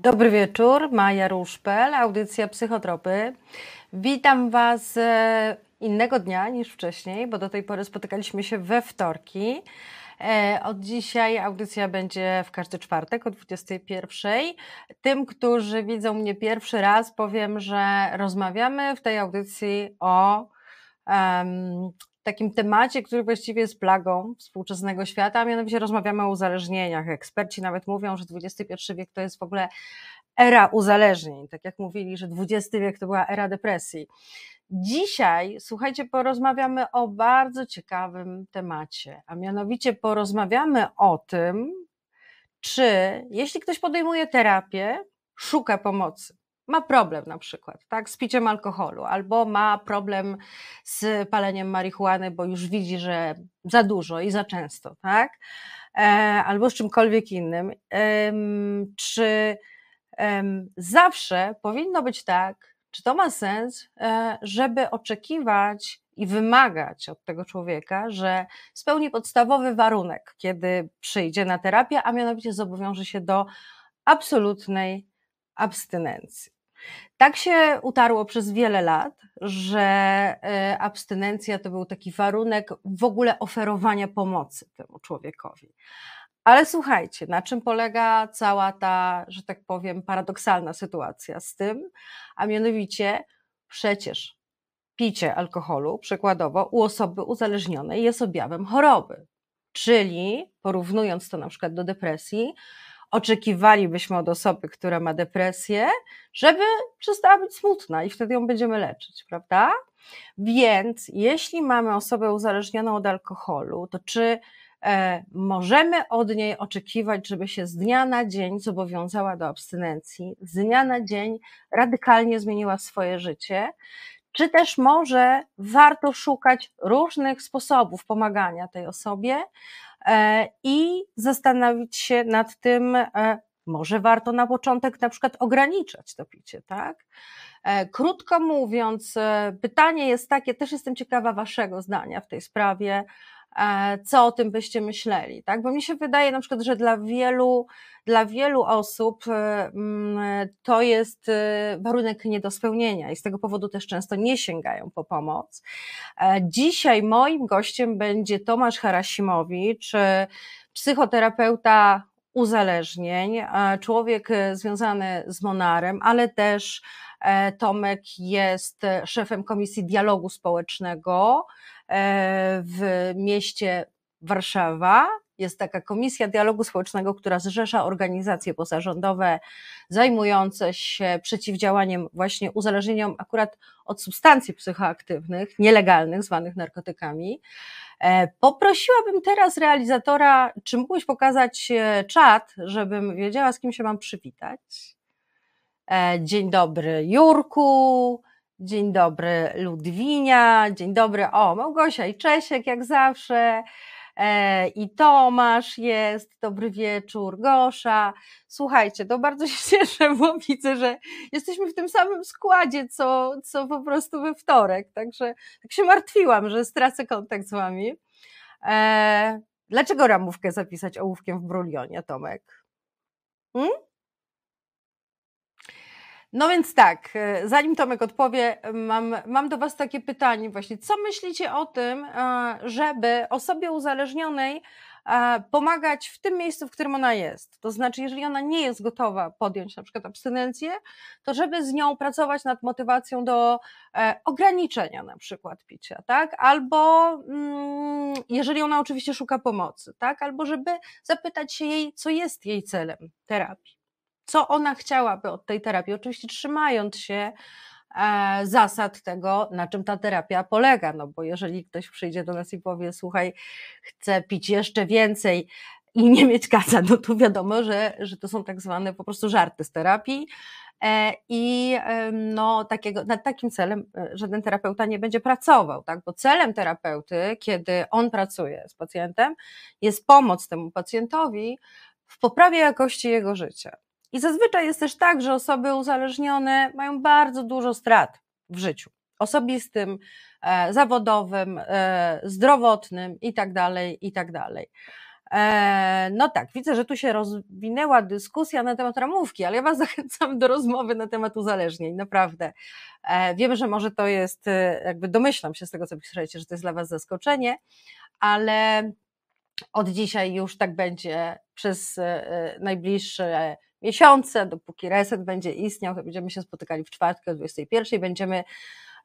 Dobry wieczór, Maja Ruszpel, audycja Psychotropy. Witam Was e, innego dnia niż wcześniej, bo do tej pory spotykaliśmy się we wtorki. E, od dzisiaj audycja będzie w każdy czwartek o 21. Tym, którzy widzą mnie pierwszy raz, powiem, że rozmawiamy w tej audycji o um, takim temacie, który właściwie jest plagą współczesnego świata, a mianowicie rozmawiamy o uzależnieniach. Eksperci nawet mówią, że XXI wiek to jest w ogóle era uzależnień. Tak jak mówili, że XX wiek to była era depresji. Dzisiaj, słuchajcie, porozmawiamy o bardzo ciekawym temacie, a mianowicie porozmawiamy o tym, czy jeśli ktoś podejmuje terapię, szuka pomocy, ma problem na przykład, tak, z piciem alkoholu, albo ma problem z paleniem marihuany, bo już widzi, że za dużo i za często, tak, e, albo z czymkolwiek innym, czy zawsze powinno być tak, czy to ma sens, e, żeby oczekiwać i wymagać od tego człowieka, że spełni podstawowy warunek, kiedy przyjdzie na terapię, a mianowicie zobowiąże się do absolutnej abstynencji. Tak się utarło przez wiele lat, że e, abstynencja to był taki warunek w ogóle oferowania pomocy temu człowiekowi. Ale słuchajcie, na czym polega cała ta, że tak powiem, paradoksalna sytuacja z tym, a mianowicie przecież picie alkoholu, przykładowo, u osoby uzależnionej jest objawem choroby. Czyli porównując to na przykład do depresji, oczekiwalibyśmy od osoby, która ma depresję, żeby przestała być smutna i wtedy ją będziemy leczyć, prawda? Więc jeśli mamy osobę uzależnioną od alkoholu, to czy e, możemy od niej oczekiwać, żeby się z dnia na dzień zobowiązała do abstynencji, z dnia na dzień radykalnie zmieniła swoje życie, czy też może warto szukać różnych sposobów pomagania tej osobie, i zastanowić się nad tym, e, może warto na początek na przykład ograniczać to picie, tak? E, krótko mówiąc, pytanie jest takie, też jestem ciekawa Waszego zdania w tej sprawie. E, co o tym byście myśleli, tak? Bo mi się wydaje na przykład, że dla wielu, dla wielu osób e, mm, to jest e, warunek nie do spełnienia i z tego powodu też często nie sięgają po pomoc. Dzisiaj moim gościem będzie Tomasz Harasimowicz, psychoterapeuta uzależnień, człowiek związany z Monarem, ale też Tomek jest szefem Komisji Dialogu Społecznego w mieście Warszawa. Jest taka Komisja Dialogu Społecznego, która zrzesza organizacje pozarządowe zajmujące się przeciwdziałaniem właśnie uzależnieniom akurat od substancji psychoaktywnych, nielegalnych, zwanych narkotykami. E, poprosiłabym teraz realizatora, czy mógłbyś pokazać e, czat, żebym wiedziała, z kim się mam przywitać. Dzień dobry, Jurku. Dzień dobry Ludwinia, dzień dobry, o Małgosia i Czesiek jak zawsze e, i Tomasz jest, dobry wieczór, Gosza. Słuchajcie, to bardzo się cieszę, bo widzę, że jesteśmy w tym samym składzie, co, co po prostu we wtorek, także tak się martwiłam, że stracę kontakt z wami. E, dlaczego ramówkę zapisać ołówkiem w brulionie, Tomek? Hmm? No więc tak, e, zanim Tomek odpowie, mam, mam do Was takie pytanie właśnie. Co myślicie o tym, e, żeby osobie uzależnionej e, pomagać w tym miejscu, w którym ona jest? To znaczy, jeżeli ona nie jest gotowa podjąć na przykład abstynencję, to żeby z nią pracować nad motywacją do ograniczenia na przykład picia, tak? Albo mm, jeżeli ona oczywiście szuka pomocy, tak? Albo żeby zapytać się jej, co jest jej celem terapii co ona chciałaby od tej terapii, oczywiście trzymając się e, zasad tego, na czym ta terapia polega, no bo jeżeli ktoś przyjdzie do nas i powie, słuchaj, chcę pić jeszcze więcej i nie mieć kaca, no to wiadomo, że, że to są tak zwane po prostu żarty z terapii, e, i no, takiego, nad takim celem e, żaden terapeuta nie będzie pracował, tak? bo celem terapeuty, kiedy on pracuje z pacjentem, jest pomoc temu pacjentowi w poprawie jakości jego życia. I zazwyczaj jest też tak, że osoby uzależnione mają bardzo dużo strat w życiu osobistym, e, zawodowym, e, zdrowotnym i tak dalej, i tak dalej. E, no tak, widzę, że tu się rozwinęła dyskusja na temat ramówki, ale ja Was zachęcam do rozmowy na temat uzależnień, naprawdę. Wiem, że może to jest, jakby domyślam się z tego, co piszecie, że to jest dla Was zaskoczenie, ale od dzisiaj już tak będzie przez najbliższe miesiące, dopóki reset będzie istniał, to będziemy się spotykali w czwartkę o 21, będziemy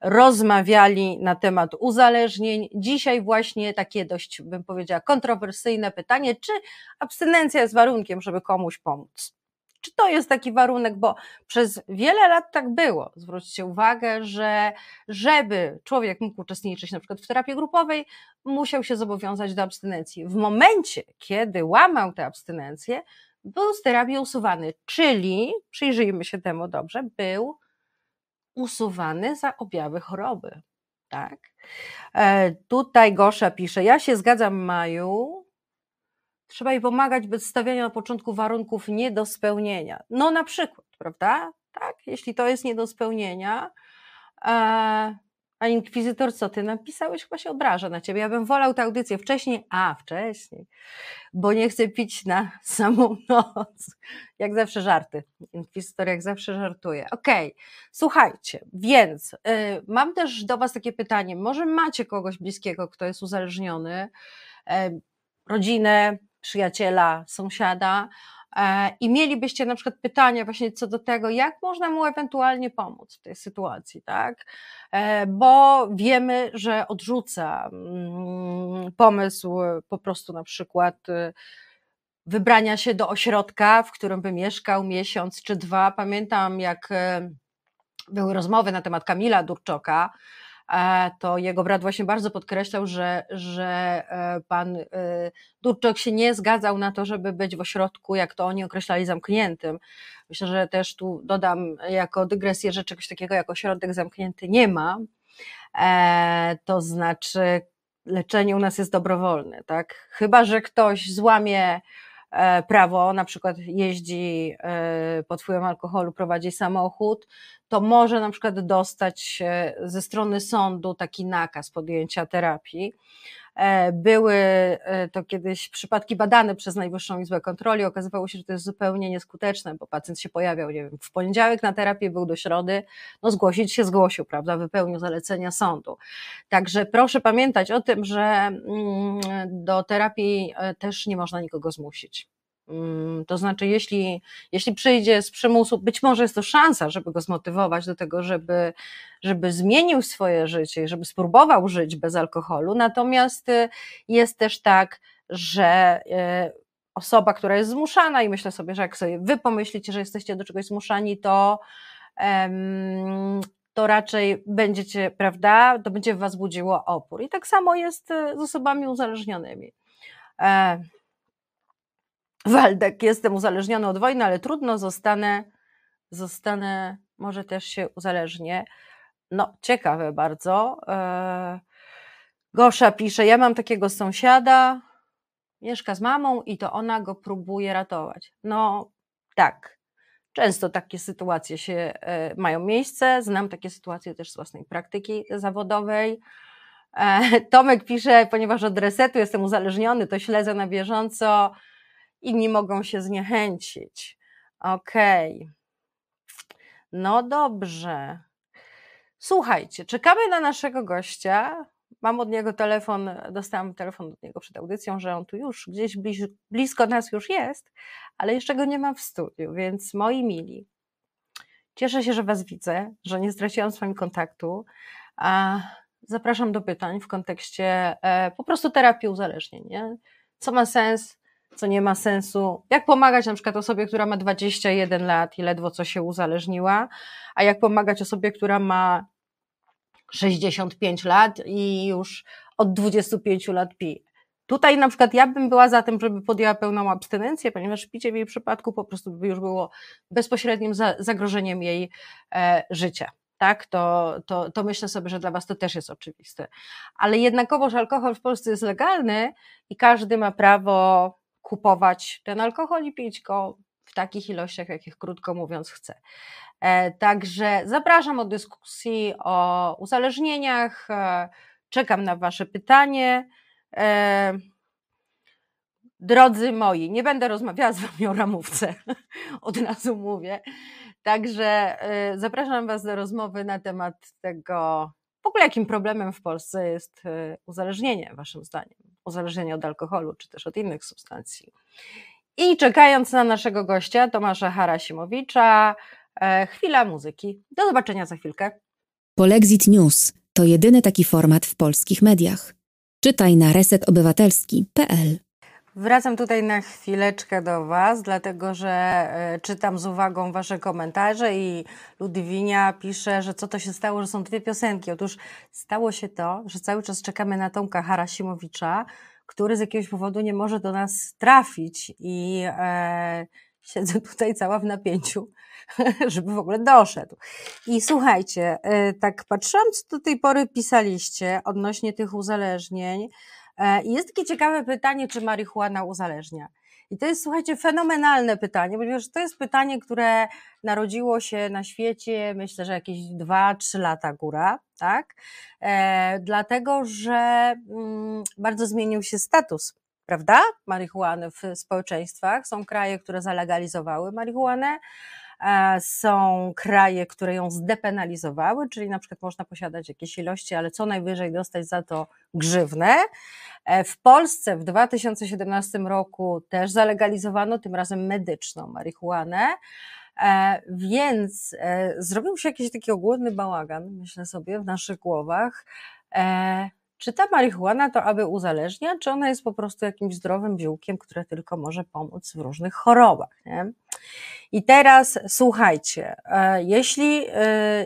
rozmawiali na temat uzależnień. Dzisiaj właśnie takie dość, bym powiedziała, kontrowersyjne pytanie, czy abstynencja jest warunkiem, żeby komuś pomóc? Czy to jest taki warunek, bo przez wiele lat tak było. Zwróćcie uwagę, że żeby człowiek mógł uczestniczyć na przykład w terapii grupowej, musiał się zobowiązać do abstynencji. W momencie, kiedy łamał tę abstynencję, był z terapii usuwany, czyli, przyjrzyjmy się temu dobrze, był usuwany za objawy choroby. Tak? E, tutaj Gosza pisze, ja się zgadzam Maju, trzeba jej pomagać bez stawiania na początku warunków nie do spełnienia. No na przykład, prawda? Tak, jeśli to jest nie do spełnienia, e, a inkwizytor, co ty napisałeś, chyba się obraża na ciebie. Ja bym wolał tę audycję wcześniej, a wcześniej, bo nie chcę pić na samą noc. Jak zawsze żarty. Inkwizytor jak zawsze żartuje. Okej, okay. słuchajcie, więc yy, mam też do Was takie pytanie. Może macie kogoś bliskiego, kto jest uzależniony, yy, rodzinę, przyjaciela, sąsiada, i mielibyście na przykład pytania właśnie co do tego, jak można mu ewentualnie pomóc w tej sytuacji, tak? E, bo wiemy, że odrzuca mm, pomysł po prostu na przykład y, wybrania się do ośrodka, w którym by mieszkał miesiąc czy dwa. Pamiętam, jak e, były rozmowy na temat Kamila Durczoka, E, to jego brat właśnie bardzo podkreślał, że, że e, pan e, Durczok się nie zgadzał na to, żeby być w ośrodku, jak to oni określali, zamkniętym. Myślę, że też tu dodam jako dygresję, że czegoś takiego jak ośrodek zamknięty nie ma. To znaczy, leczenie u nas jest dobrowolne, tak? Chyba, że ktoś złamie prawo, na przykład jeździ pod wpływem alkoholu, prowadzi samochód, to może na przykład dostać ze strony sądu taki nakaz podjęcia terapii. E, były e, to kiedyś przypadki badane przez Najwyższą Izbę Kontroli. Okazywało się, że to jest zupełnie nieskuteczne, bo pacjent się pojawiał, nie wiem, w poniedziałek na terapię, był do środy, no zgłosić się zgłosił, prawda, wypełnił zalecenia sądu. Także proszę pamiętać o tym, że mm, do terapii e, też nie można nikogo zmusić. Mm, to znaczy, jeśli, jeśli przyjdzie z przymusu, być może jest to szansa, żeby go zmotywować do tego, żeby, żeby zmienił swoje życie, żeby spróbował żyć bez alkoholu. Natomiast y, jest też tak, że y, osoba, która jest zmuszana, i myślę sobie, że jak sobie wy pomyślicie, że jesteście do czegoś zmuszani, to, to raczej będziecie, prawda, to będzie w was budziło opór. I tak samo jest y, z osobami uzależnionymi. E, Waldek, jestem uzależniony od wojny, ale trudno, zostanę, zostanę, może też się uzależnię. No, ciekawe bardzo. E, Gosza pisze, ja mam takiego sąsiada, mieszka z mamą i to ona go próbuje ratować. No, tak. Często takie sytuacje się e, mają miejsce. Znam takie sytuacje też z własnej praktyki zawodowej. E, Tomek pisze, ponieważ od resetu jestem uzależniony, to śledzę na bieżąco inni mogą się zniechęcić. Okej. Okay. No dobrze. Słuchajcie, czekamy na naszego gościa. Mam od niego telefon, dostałam telefon od niego przed audycją, że on tu już gdzieś blisko nas już jest, ale jeszcze go nie ma w studiu, więc moi mili, cieszę się, że Was widzę, że nie straciłam z Wami kontaktu. A zapraszam do pytań w kontekście e, po prostu terapii uzależnień. Nie? Co ma sens, co nie ma sensu. Jak pomagać na przykład osobie, która ma 21 lat i ledwo co się uzależniła, a jak pomagać osobie, która ma 65 lat i już od 25 lat pije. Tutaj na przykład ja bym była za tym, żeby podjęła pełną abstynencję, ponieważ picie w jej przypadku po prostu by już było bezpośrednim zagrożeniem jej e, życia. Tak, to, to, to myślę sobie, że dla Was to też jest oczywiste. Ale jednakowoż alkohol w Polsce jest legalny i każdy ma prawo kupować ten alkohol i pić go w takich ilościach, jakich krótko mówiąc chce. E, także zapraszam do dyskusji o uzależnieniach. E, czekam na Wasze pytanie. E, drodzy moi, nie będę rozmawiała z wami o ramówce, od razu mówię. Także y, zapraszam was do rozmowy na temat tego, w ogóle jakim problemem w Polsce jest uzależnienie, waszym zdaniem. Uzależnienie od alkoholu, czy też od innych substancji. I czekając na naszego gościa, Tomasza Harasimowicza, e, chwila muzyki. Do zobaczenia za chwilkę. Polexit News to jedyny taki format w polskich mediach. Czytaj na resetobywatelski.pl. Wracam tutaj na chwileczkę do Was, dlatego że e, czytam z uwagą Wasze komentarze i Ludwinia pisze, że co to się stało, że są dwie piosenki. Otóż stało się to, że cały czas czekamy na Tomka Harasimowicza, który z jakiegoś powodu nie może do nas trafić i e, siedzę tutaj cała w napięciu, żeby w ogóle doszedł. I słuchajcie, e, tak patrzyłam, co do tej pory pisaliście odnośnie tych uzależnień i jest takie ciekawe pytanie, czy marihuana uzależnia. I to jest, słuchajcie, fenomenalne pytanie, ponieważ to jest pytanie, które narodziło się na świecie, myślę, że jakieś 2-3 lata góra, tak? E, dlatego, że mm, bardzo zmienił się status, prawda? Marihuany w społeczeństwach. Są kraje, które zalegalizowały marihuanę, e, są kraje, które ją zdepenalizowały, czyli na przykład można posiadać jakieś ilości, ale co najwyżej dostać za to grzywnę. E, w Polsce w 2017 roku też zalegalizowano tym razem medyczną marihuanę. E, więc e, zrobił się jakiś taki ogólny bałagan, myślę sobie, w naszych głowach. Czy ta marihuana to aby uzależnia, czy ona jest po prostu jakimś zdrowym ziółkiem, które tylko może pomóc w różnych chorobach? Nie? I teraz słuchajcie, jeśli,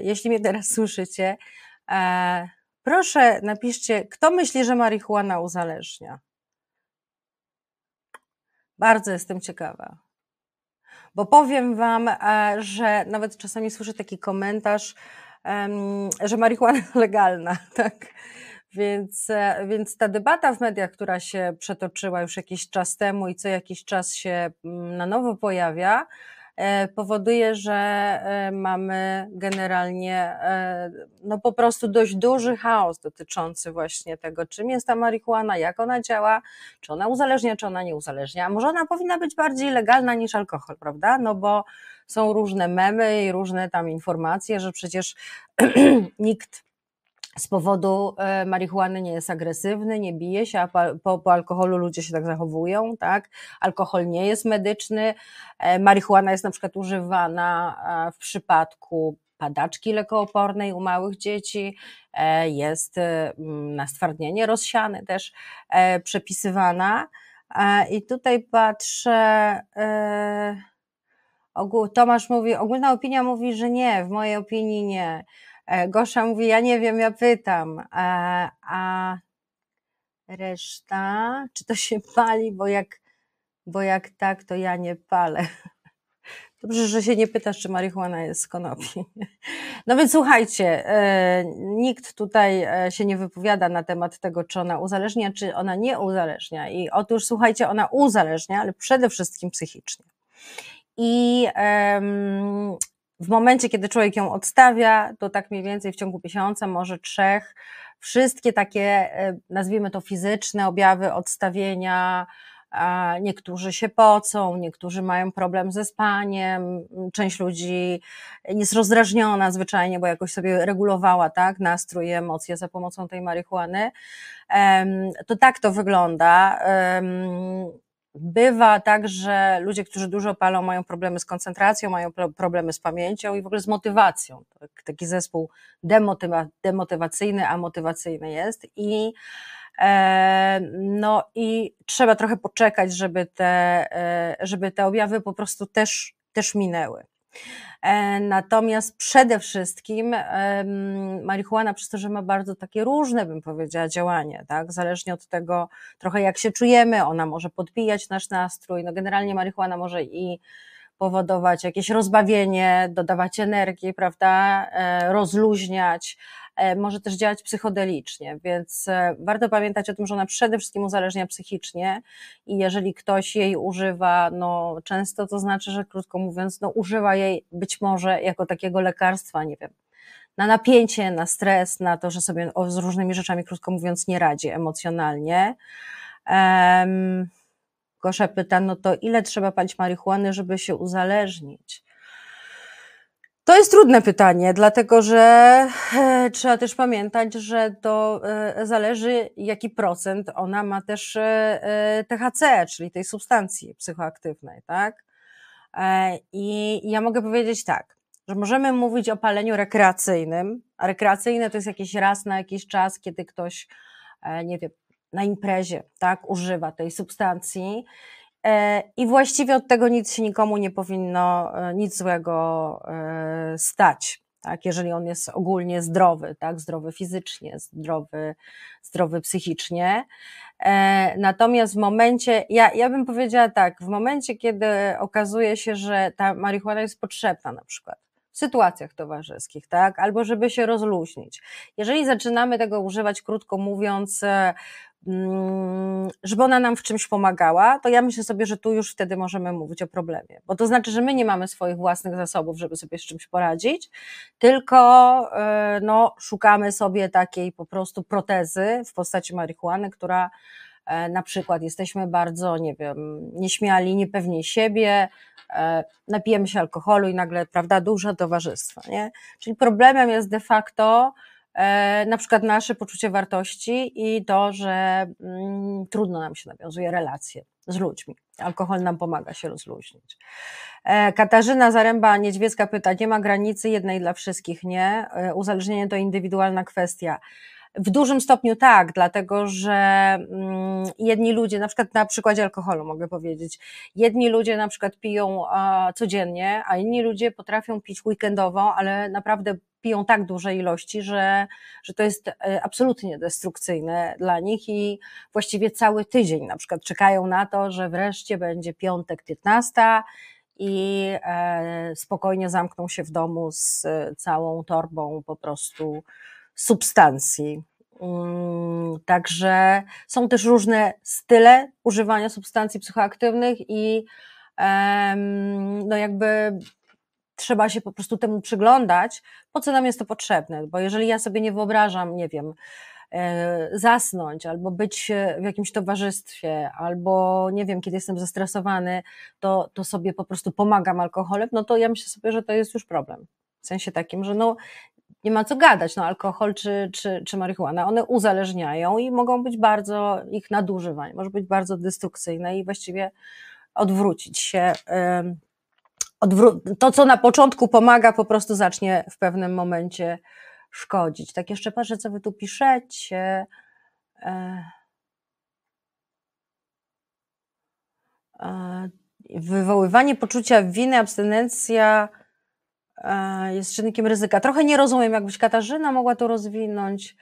jeśli mnie teraz słyszycie, Proszę napiszcie, kto myśli, że marihuana uzależnia? Bardzo jestem ciekawa. Bo powiem Wam, e, że nawet czasami słyszę taki komentarz, że marihuana legalna, tak? Więc, e, więc ta debata w mediach, która się przetoczyła już jakiś czas temu i co jakiś czas się mm, na nowo pojawia, E, powoduje, że e, mamy generalnie no po prostu dość duży chaos dotyczący właśnie tego, czym jest ta marihuana, jak ona działa, czy ona uzależnia, czy ona nie uzależnia. Może ona powinna być bardziej legalna niż alkohol, prawda? No bo są różne memy i różne tam informacje, że przecież nikt z powodu e, marihuany nie jest agresywny, nie bije się, a po, po, alkoholu ludzie się tak zachowują, tak? Alkohol nie jest medyczny, e, marihuana jest na przykład używana e, w przypadku padaczki lekoopornej u małych dzieci, jest na stwardnienie rozsiany też przepisywana. I tutaj patrzę, Tomasz mówi, ogólna opinia mówi, że nie, w mojej opinii nie. E, Gosza mówi, ja nie wiem, ja pytam, a, e, a reszta, czy to się pali, bo jak, bo jak tak, to ja nie palę. Dobrze, że się nie pytasz, czy marihuana jest z konopi. No więc słuchajcie, e, nikt tutaj się nie wypowiada na temat tego, czy ona uzależnia, czy ona nie uzależnia. I otóż słuchajcie, ona uzależnia, ale przede wszystkim psychicznie. I w momencie, kiedy człowiek ją odstawia, to tak mniej więcej w ciągu miesiąca, może trzech, wszystkie takie, e, nazwijmy to fizyczne objawy odstawienia, niektórzy się pocą, niektórzy mają problem ze spaniem, część ludzi jest rozdrażniona zwyczajnie, bo jakoś sobie regulowała tak, nastrój emocje za pomocą tej marihuany. To tak to wygląda. Bywa tak, że ludzie, którzy dużo palą, mają problemy z koncentracją, mają problemy z pamięcią i w ogóle z motywacją. Taki zespół demotywa, demotywacyjny, a motywacyjny jest i e, no i trzeba trochę poczekać, żeby te, e, żeby te objawy po prostu też, też minęły. E, natomiast przede wszystkim marihuana, przez to, że ma bardzo takie różne, bym powiedziała, działanie, tak? zależnie od tego trochę jak się czujemy, ona może podbijać nasz nastrój. No generalnie marihuana może i powodować jakieś rozbawienie, dodawać energii, prawda, e, rozluźniać, może też działać psychodelicznie, więc e, warto pamiętać o tym, że ona przede wszystkim uzależnia psychicznie i jeżeli ktoś jej używa, no często to znaczy, że krótko mówiąc, no używa jej być może jako takiego lekarstwa, nie wiem, na napięcie, na stres, na to, że sobie z różnymi rzeczami, krótko mówiąc, nie radzi emocjonalnie. Um, Gosia pyta, no to ile trzeba palić marihuany, żeby się uzależnić? To jest trudne pytanie, dlatego że e, trzeba też pamiętać, że to e, zależy, jaki procent ona ma też e, THC, czyli tej substancji psychoaktywnej, tak? I ja mogę powiedzieć tak, że możemy mówić o paleniu rekreacyjnym, a rekreacyjne to jest jakiś raz na jakiś czas, kiedy ktoś, nie wiem, na imprezie, tak, używa tej substancji I właściwie od tego nic się nikomu nie powinno, e, nic złego e, stać. Tak, jeżeli on jest ogólnie zdrowy, tak, zdrowy fizycznie, zdrowy, zdrowy psychicznie. Natomiast w momencie, ja, ja bym powiedziała tak, w momencie, kiedy okazuje się, że ta marihuana jest potrzebna na przykład, w sytuacjach towarzyskich, tak, albo żeby się rozluźnić. Jeżeli zaczynamy tego używać, krótko mówiąc, żeby ona nam w czymś pomagała, to ja myślę sobie, że tu już wtedy możemy mówić o problemie. Bo to znaczy, że my nie mamy swoich własnych zasobów, żeby sobie z czymś poradzić, tylko e, no, szukamy sobie takiej po prostu protezy w postaci marihuany, która e, na przykład jesteśmy bardzo, nie wiem, nieśmiali, niepewni siebie, e, napijemy się alkoholu i nagle, prawda, dużo towarzystwa, nie? Czyli problemem jest de facto na przykład nasze poczucie wartości i to, że mm, trudno nam się nawiązuje relacje z ludźmi. Alkohol nam pomaga się rozluźnić. E, Katarzyna Zaręba-Niedźwiecka pyta, nie ma granicy jednej dla wszystkich, nie? E, uzależnienie to indywidualna kwestia. W dużym stopniu tak, dlatego że mm, jedni ludzie, na przykład na przykładzie alkoholu mogę powiedzieć, jedni ludzie na przykład piją codziennie, a inni ludzie potrafią pić weekendowo, ale naprawdę piją tak duże ilości, że, że to jest e, absolutnie destrukcyjne dla nich i właściwie cały tydzień na przykład czekają na to, że wreszcie będzie piątek 15 i e, spokojnie zamkną się w domu z całą torbą po prostu substancji. Mm, także są też różne style używania substancji psychoaktywnych i no jakby trzeba się po prostu temu przyglądać, po co nam jest to potrzebne, bo jeżeli ja sobie nie wyobrażam, nie wiem, e, zasnąć, albo być w jakimś towarzystwie, albo nie wiem, kiedy jestem zestresowany, to, to sobie po prostu pomagam alkoholem, no to ja myślę sobie, że to jest już problem. W sensie takim, że no nie ma co gadać, no alkohol czy, czy, czy marihuana, one uzależniają i mogą być bardzo, ich nadużywanie może być bardzo destrukcyjne i właściwie odwrócić się to, co na początku pomaga, po prostu zacznie w pewnym momencie szkodzić. Tak jeszcze patrzę, co wy tu piszecie. E, e, wywoływanie poczucia winy, abstynencja e, jest czynnikiem ryzyka. Trochę nie rozumiem, jakbyś Katarzyna mogła to rozwinąć.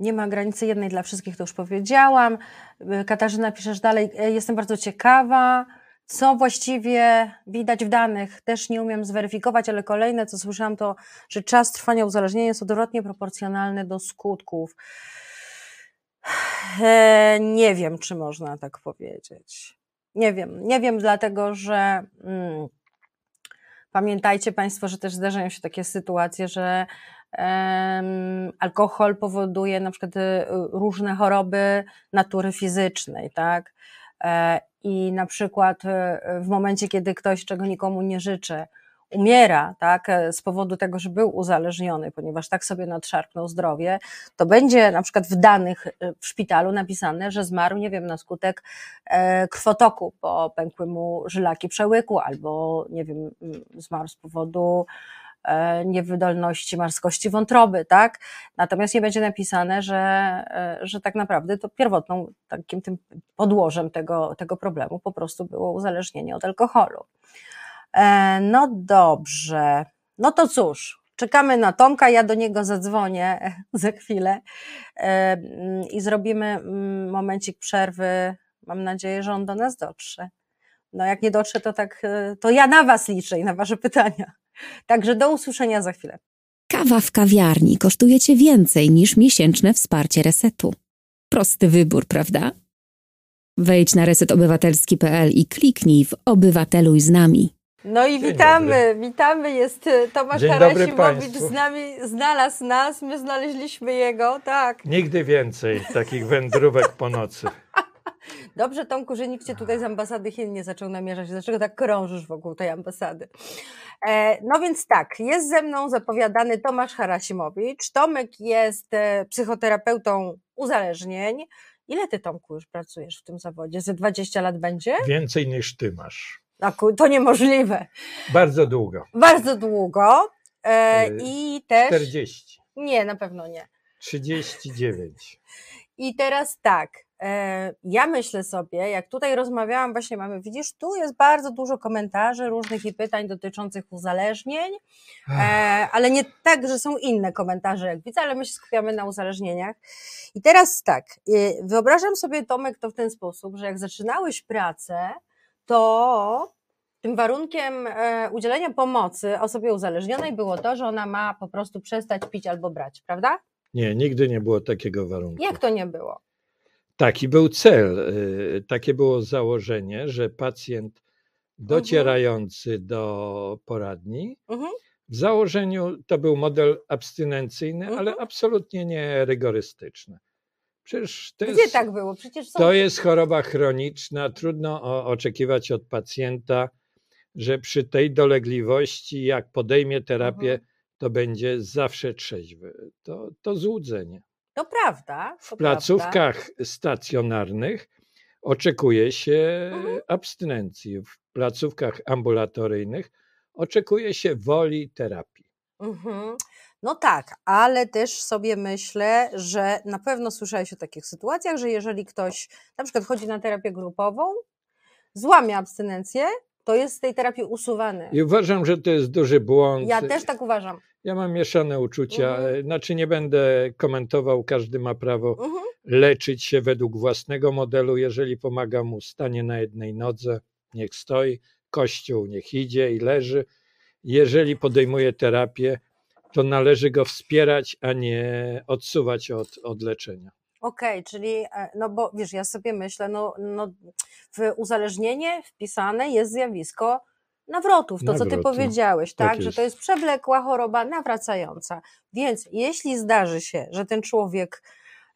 Nie ma granicy jednej dla wszystkich, to już powiedziałam. Katarzyna piszesz dalej, e, jestem bardzo ciekawa, co właściwie widać w danych. Też nie umiem zweryfikować, ale kolejne, co słyszałam, to, że czas trwania uzależnienia jest odwrotnie proporcjonalny do skutków. E, nie wiem, czy można tak powiedzieć. Nie wiem, nie wiem, dlatego że. Mm, pamiętajcie Państwo, że też zdarzają się takie sytuacje, że alkohol powoduje na przykład y, różne choroby natury fizycznej, tak? E, I na przykład y, w momencie, kiedy ktoś, czego nikomu nie życzę, umiera, tak, e, z powodu tego, że był uzależniony, ponieważ tak sobie nadszarpnął zdrowie, to będzie na przykład w danych y, w szpitalu napisane, że zmarł, nie wiem, na skutek e, krwotoku, bo pękły mu żylaki przełyku, albo, nie wiem, zmarł z powodu niewydolności marskości wątroby, tak? Natomiast nie będzie napisane, że, e, że tak naprawdę to pierwotną takim tym podłożem tego, tego problemu po prostu było uzależnienie od alkoholu. E, no dobrze, no to cóż, czekamy na Tomka, ja do niego zadzwonię za chwilę i zrobimy mm, momencik przerwy. Mam nadzieję, że on do nas dotrze. No jak nie dotrze, to tak, to ja na Was liczę i na Wasze pytania. Także do usłyszenia za chwilę. Kawa w kawiarni kosztuje Cię więcej niż miesięczne wsparcie resetu. Prosty wybór, prawda? Wejdź na resetobywatelski.pl i kliknij w Obywateluj z nami. No i Dzień witamy, witamy. Jest e, Tomasz Dzień dobry Harasimowicz z nami, znalazł nas, my znaleźliśmy jego, tak. Nigdy więcej takich wędrówek po nocy. Dobrze, Tomku, że nikt cię tutaj z ambasady Chin nie zaczął namierzać. Dlaczego tak krążysz wokół tej ambasady? E, no więc tak, jest ze mną zapowiadany Tomasz Harasimowicz. Tomek jest e, psychoterapeutą uzależnień. Ile ty, Tomku, już pracujesz w tym zawodzie? Ze 20 lat będzie? Więcej niż ty masz. To niemożliwe. Bardzo długo. Bardzo długo. E, I też. 40, Nie, na pewno nie. 39. I teraz tak, ja myślę sobie, jak tutaj rozmawiałam, właśnie mamy, widzisz, tu jest bardzo dużo komentarzy różnych i pytań dotyczących uzależnień, e, ale nie tak, że są inne komentarze, jak widzę, ale my się skupiamy na uzależnieniach. I teraz tak, e, wyobrażam sobie, Tomek, to w ten sposób, że jak zaczynałeś pracę, to tym warunkiem e, udzielenia pomocy osobie uzależnionej było to, że ona ma po prostu przestać pić albo brać, prawda? Nie, nigdy nie było takiego warunku. Jak to nie było? Taki był cel, y, takie było założenie, że pacjent docierający do poradni, Mhm. w założeniu to był model abstynencyjny, ale Mhm. absolutnie nie rygorystyczny. Przecież to Gdzie jest, tak było? Przecież są... to jest choroba chroniczna. Trudno o, oczekiwać od pacjenta, że przy tej dolegliwości, jak podejmie terapię, to będzie zawsze trzeźwy. To, to złudzenie. To prawda. W To placówkach stacjonarnych oczekuje się Mhm. abstynencji, w placówkach ambulatoryjnych oczekuje się woli terapii. Prawda. Mhm. No tak, ale też sobie myślę, że na pewno słyszałeś o takich sytuacjach, że jeżeli ktoś na przykład chodzi na terapię grupową, złamie abstynencję, to jest z tej terapii usuwany. I uważam, że to jest duży błąd. Ja też tak uważam. Ja mam mieszane uczucia, Mhm. e, znaczy nie będę komentował, każdy ma prawo Mhm. leczyć się według własnego modelu. Jeżeli pomaga mu stanie na jednej nodze, niech stoi, kościół niech idzie i leży. Jeżeli podejmuje terapię, to należy go wspierać, a nie odsuwać od, od leczenia. Okej, czyli, e, no bo wiesz, ja sobie myślę, no, no w uzależnienie wpisane jest zjawisko nawrotów, to co ty Nawrotu. powiedziałeś, Tak tak, że to jest. przewlekła choroba nawracająca. Więc jeśli zdarzy się, że ten człowiek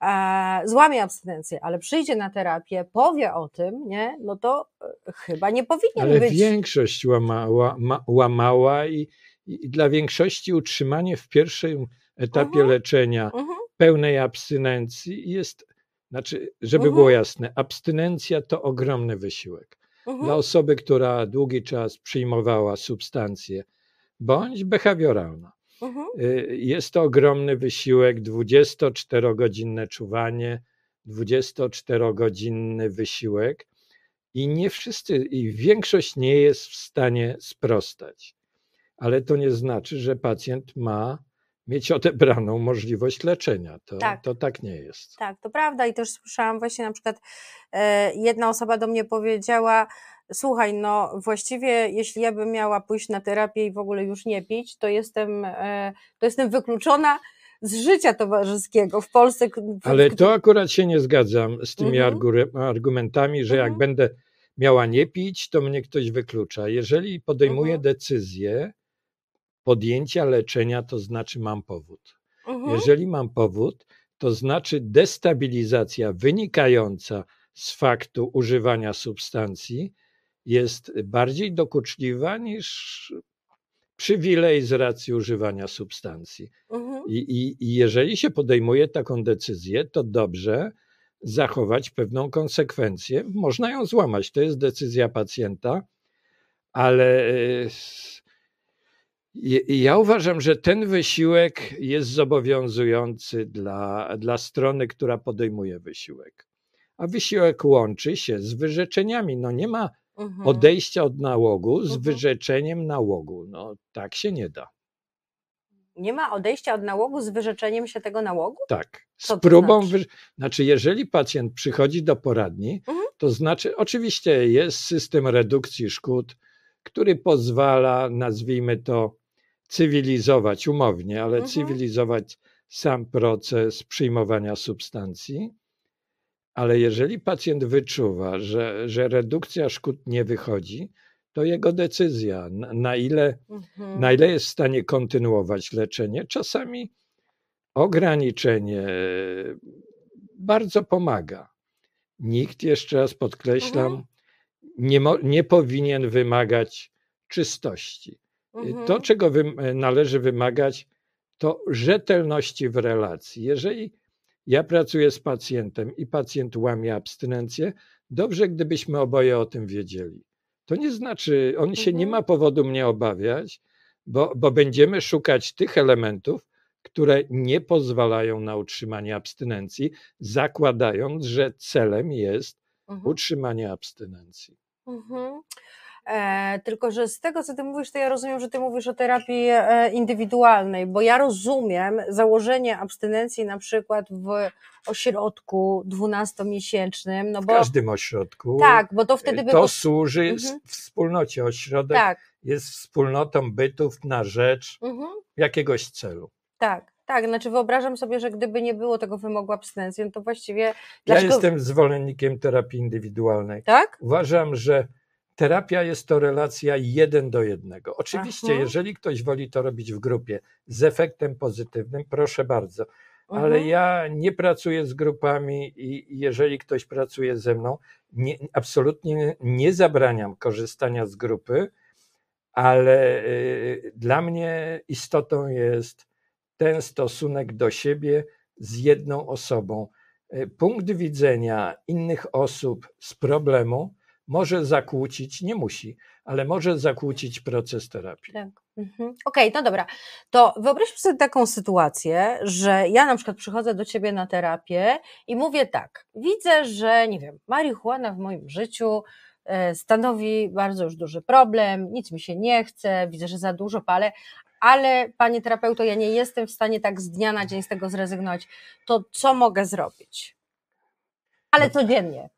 e, złamie abstynencję, ale przyjdzie na terapię, powie o tym, nie, no to e, chyba nie powinien Ale być. większość łamała, ma, łamała i, i dla większości utrzymanie w pierwszym etapie Mhm. leczenia Mhm, pełnej abstynencji jest, znaczy, żeby Mhm. było jasne, abstynencja to ogromny wysiłek. Dla mhm, osoby, która długi czas przyjmowała substancje bądź behawioralna. mhm, Y, Jest to ogromny wysiłek, 24-godzinne czuwanie, 24-godzinny wysiłek i nie wszyscy, i większość nie jest w stanie sprostać. Ale to nie znaczy, że pacjent ma mieć odebraną możliwość leczenia. To Tak. to tak nie jest. Tak, to prawda i też słyszałam właśnie na przykład e, jedna osoba do mnie powiedziała, słuchaj, no właściwie jeśli ja bym miała pójść na terapię i w ogóle już nie pić, to jestem, e, to jestem wykluczona z życia towarzyskiego w Polsce. Ale to akurat się nie zgadzam z tymi Mhm. argu- argumentami, że jak Mhm. będę miała nie pić, to mnie ktoś wyklucza. Jeżeli podejmuję Mhm. decyzję podjęcia leczenia, to znaczy mam powód. Mhm, Jeżeli mam powód, to znaczy destabilizacja wynikająca z faktu używania substancji jest bardziej dokuczliwa niż przywilej z racji używania substancji. mhm, I, i, I jeżeli się podejmuje taką decyzję, to dobrze zachować pewną konsekwencję. Można ją złamać, to jest decyzja pacjenta, ale ja uważam, że ten wysiłek jest zobowiązujący dla, dla strony, która podejmuje wysiłek. A wysiłek łączy się z wyrzeczeniami. No nie ma mhm. odejścia od nałogu z Mhm. wyrzeczeniem nałogu. No tak się nie da. Nie ma odejścia od nałogu z wyrzeczeniem się tego nałogu? Tak. Z Co próbą. znaczy? Wy... Znaczy, jeżeli pacjent przychodzi do poradni, Mhm. to znaczy, oczywiście jest system redukcji szkód, który pozwala, nazwijmy to, cywilizować umownie, ale Mhm. cywilizować sam proces przyjmowania substancji. Ale jeżeli pacjent wyczuwa, że, że redukcja szkód nie wychodzi, to jego decyzja, na, ile, Mhm. na ile jest w stanie kontynuować leczenie. Czasami ograniczenie bardzo pomaga. Nikt, jeszcze raz podkreślam, Mhm. nie, nie powinien wymagać czystości. Mhm. To, czego wym, należy wymagać, to rzetelności w relacji. Jeżeli ja pracuję z pacjentem i pacjent łamie abstynencję, dobrze, gdybyśmy oboje o tym wiedzieli. To nie znaczy, on się nie Mhm. ma powodu mnie obawiać, bo, bo będziemy szukać tych elementów, które nie pozwalają na utrzymanie abstynencji, zakładając, że celem jest Mhm. utrzymanie abstynencji. Mhm. E, tylko, że z tego, co ty mówisz, to ja rozumiem, że ty mówisz o terapii e, indywidualnej, bo ja rozumiem założenie abstynencji na przykład w ośrodku dwunastomiesięcznym, no W bo każdym ośrodku tak, bo to wtedy by to służy Mhm. wspólnocie. Ośrodek tak, jest wspólnotą bytów na rzecz mhm. jakiegoś celu. tak, tak, znaczy wyobrażam sobie, że gdyby nie było tego wymogu abstynencji, no to właściwie Ja dlaczego... jestem zwolennikiem terapii indywidualnej. Tak? Uważam, że terapia jest to relacja jeden do jednego. Oczywiście, Aha. jeżeli ktoś woli to robić w grupie z efektem pozytywnym, proszę bardzo, ale Mhm. ja nie pracuję z grupami i jeżeli ktoś pracuje ze mną, nie, absolutnie nie zabraniam korzystania z grupy, ale y, dla mnie istotą jest ten stosunek do siebie z jedną osobą. Y, Punkt widzenia innych osób z problemu może zakłócić, nie musi, ale może zakłócić proces terapii. Tak. Mhm. Okej, no dobra. To wyobraźmy sobie taką sytuację, że ja na przykład przychodzę do ciebie na terapię i mówię tak, widzę, że nie wiem, marihuana w moim życiu e, stanowi bardzo już duży problem, nic mi się nie chce, widzę, że za dużo palę, ale panie terapeuto, ja nie jestem w stanie tak z dnia na dzień z tego zrezygnować. To co mogę zrobić? Ale No. codziennie.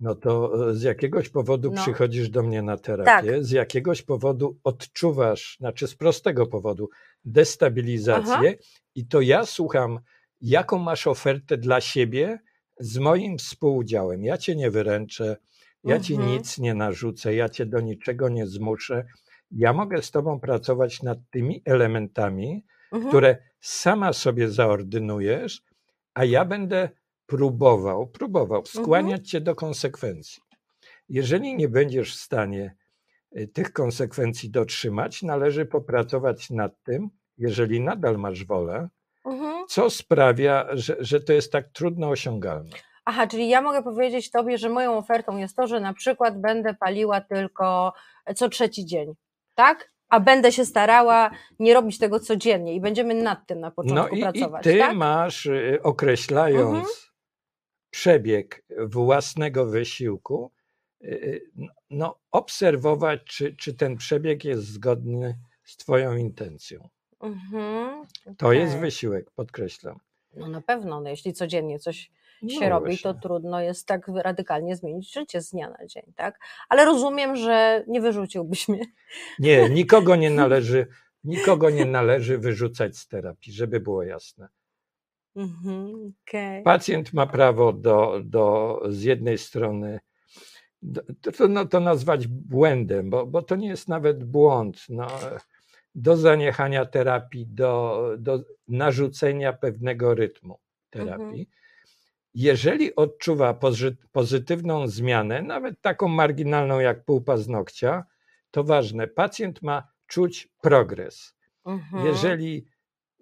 No to e, z jakiegoś powodu No. przychodzisz do mnie na terapię, z jakiegoś powodu odczuwasz, znaczy z prostego powodu, destabilizację Aha. i to ja słucham, jaką masz ofertę dla siebie z moim współudziałem. Ja cię nie wyręczę, ja ci Mhm. nic nie narzucę, ja cię do niczego nie zmuszę. Ja mogę z tobą pracować nad tymi elementami, Mhm. które sama sobie zaordynujesz, a ja będę próbował, próbował skłaniać cię do konsekwencji. Jeżeli nie będziesz w stanie y, tych konsekwencji dotrzymać, należy popracować nad tym, jeżeli nadal masz wolę, Mhm. co sprawia, że, że to jest tak trudno osiągalne. Aha, czyli ja mogę powiedzieć Tobie, że moją ofertą jest to, że na przykład będę paliła tylko co trzeci dzień, tak? A będę się starała nie robić tego codziennie i będziemy nad tym na No początku i, i pracować, ty tak? masz, y, określając Mhm. Przebieg własnego wysiłku, y, y, no, obserwować, czy, czy ten przebieg jest zgodny z Twoją intencją. Mhm. To jest wysiłek, podkreślam. No na pewno, no jeśli codziennie coś się No robi, to trudno jest tak radykalnie zmienić życie z dnia na dzień, tak? Ale rozumiem, że nie wyrzuciłbyś mnie. Nie, nikogo nie należy, nikogo nie należy wyrzucać z terapii, żeby było jasne. Mhm, okej. Pacjent ma prawo do, do z jednej strony do, to, to, no, to nazwać błędem, bo, bo to nie jest nawet błąd. No, do zaniechania terapii, do, do narzucenia pewnego rytmu terapii. Mhm. Jeżeli odczuwa pozy- pozytywną zmianę, nawet taką marginalną jak pół paznokcia, to ważne, pacjent ma czuć progres. Mhm. Jeżeli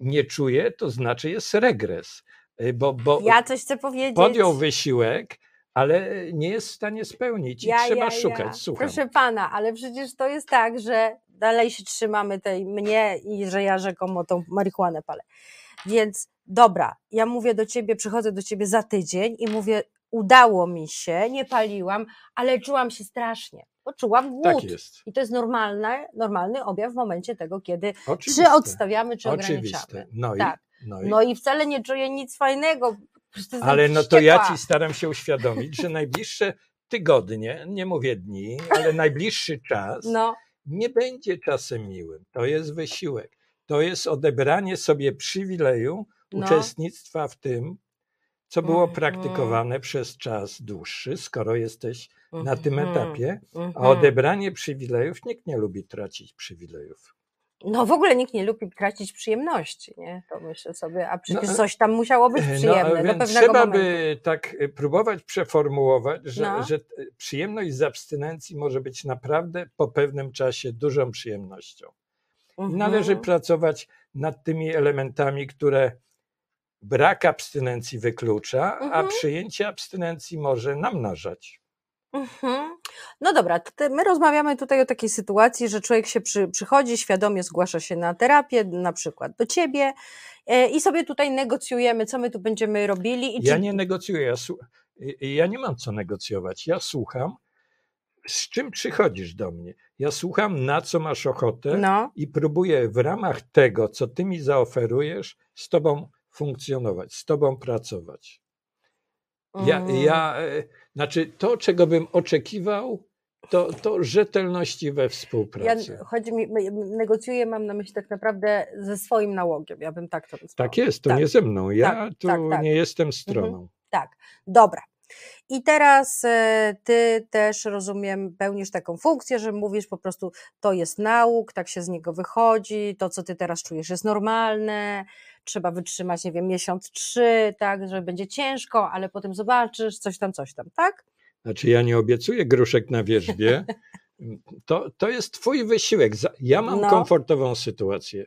nie czuje, to znaczy jest regres, y, bo, bo Ja coś chcę powiedzieć. podjął wysiłek, ale nie jest w stanie spełnić i trzeba szukać. Słucham. Proszę pana, ale przecież to jest tak, że dalej się trzymamy tej mnie i że ja rzekomo tą marihuanę palę. Więc dobra, ja mówię do ciebie, przychodzę do ciebie za tydzień i mówię, udało mi się, nie paliłam, ale czułam się strasznie. Poczułam głód. Tak jest. I to jest normalny, normalny objaw w momencie tego, kiedy Oczywiste. czy odstawiamy, czy Oczywiste. ograniczamy. No i, Tak. no i, No i wcale nie czuję nic fajnego. ale no to ja ci staram się uświadomić, że najbliższe tygodnie, nie mówię dni, ale najbliższy czas No, nie będzie czasem miłym. To jest wysiłek. To jest odebranie sobie przywileju No. uczestnictwa w tym, co było Mhm. praktykowane przez czas dłuższy, skoro jesteś na tym Mhm. etapie. A Mhm. odebranie przywilejów, nikt nie lubi tracić przywilejów. No w ogóle nikt nie lubi tracić przyjemności, nie? To myślę sobie, a przecież No, coś tam musiało być No, przyjemne do więc pewnego trzeba momentu. by tak y, próbować przeformułować, że, No. że przyjemność z abstynencji może być naprawdę po pewnym czasie dużą przyjemnością. I Mhm. należy pracować nad tymi elementami, które brak abstynencji wyklucza, a Mhm. przyjęcie abstynencji może namnażać. Mhm. No dobra, to my rozmawiamy tutaj o takiej sytuacji, że człowiek się przy, przychodzi, świadomie zgłasza się na terapię, na przykład do ciebie e, i sobie tutaj negocjujemy, co my tu będziemy robili. Ja czy- nie negocjuję, ja, ja nie mam co negocjować. Ja słucham, z czym przychodzisz do mnie. Ja słucham, na co masz ochotę. No, i próbuję w ramach tego, co ty mi zaoferujesz, z tobą funkcjonować, z tobą pracować. Ja, mm, ja e, znaczy to, czego bym oczekiwał, to, to rzetelności we ja, współpracy. chodzi mi, negocjuję, mam na myśli tak naprawdę ze swoim nałogiem, ja bym tak to nazwała. Tak jest, to tak. nie ze mną. Ja Tak, tu tak, tak. nie jestem stroną. Tak, dobra. I teraz e, ty też, rozumiem, pełnisz taką funkcję, że mówisz po prostu, to jest nauk, tak się z niego wychodzi, to co ty teraz czujesz jest normalne, trzeba wytrzymać, nie wiem, miesiąc, trzy, tak, że będzie ciężko, ale potem zobaczysz, coś tam, coś tam, tak? Znaczy ja nie obiecuję gruszek na wierzbie. To, to jest twój wysiłek. Ja mam No. komfortową sytuację.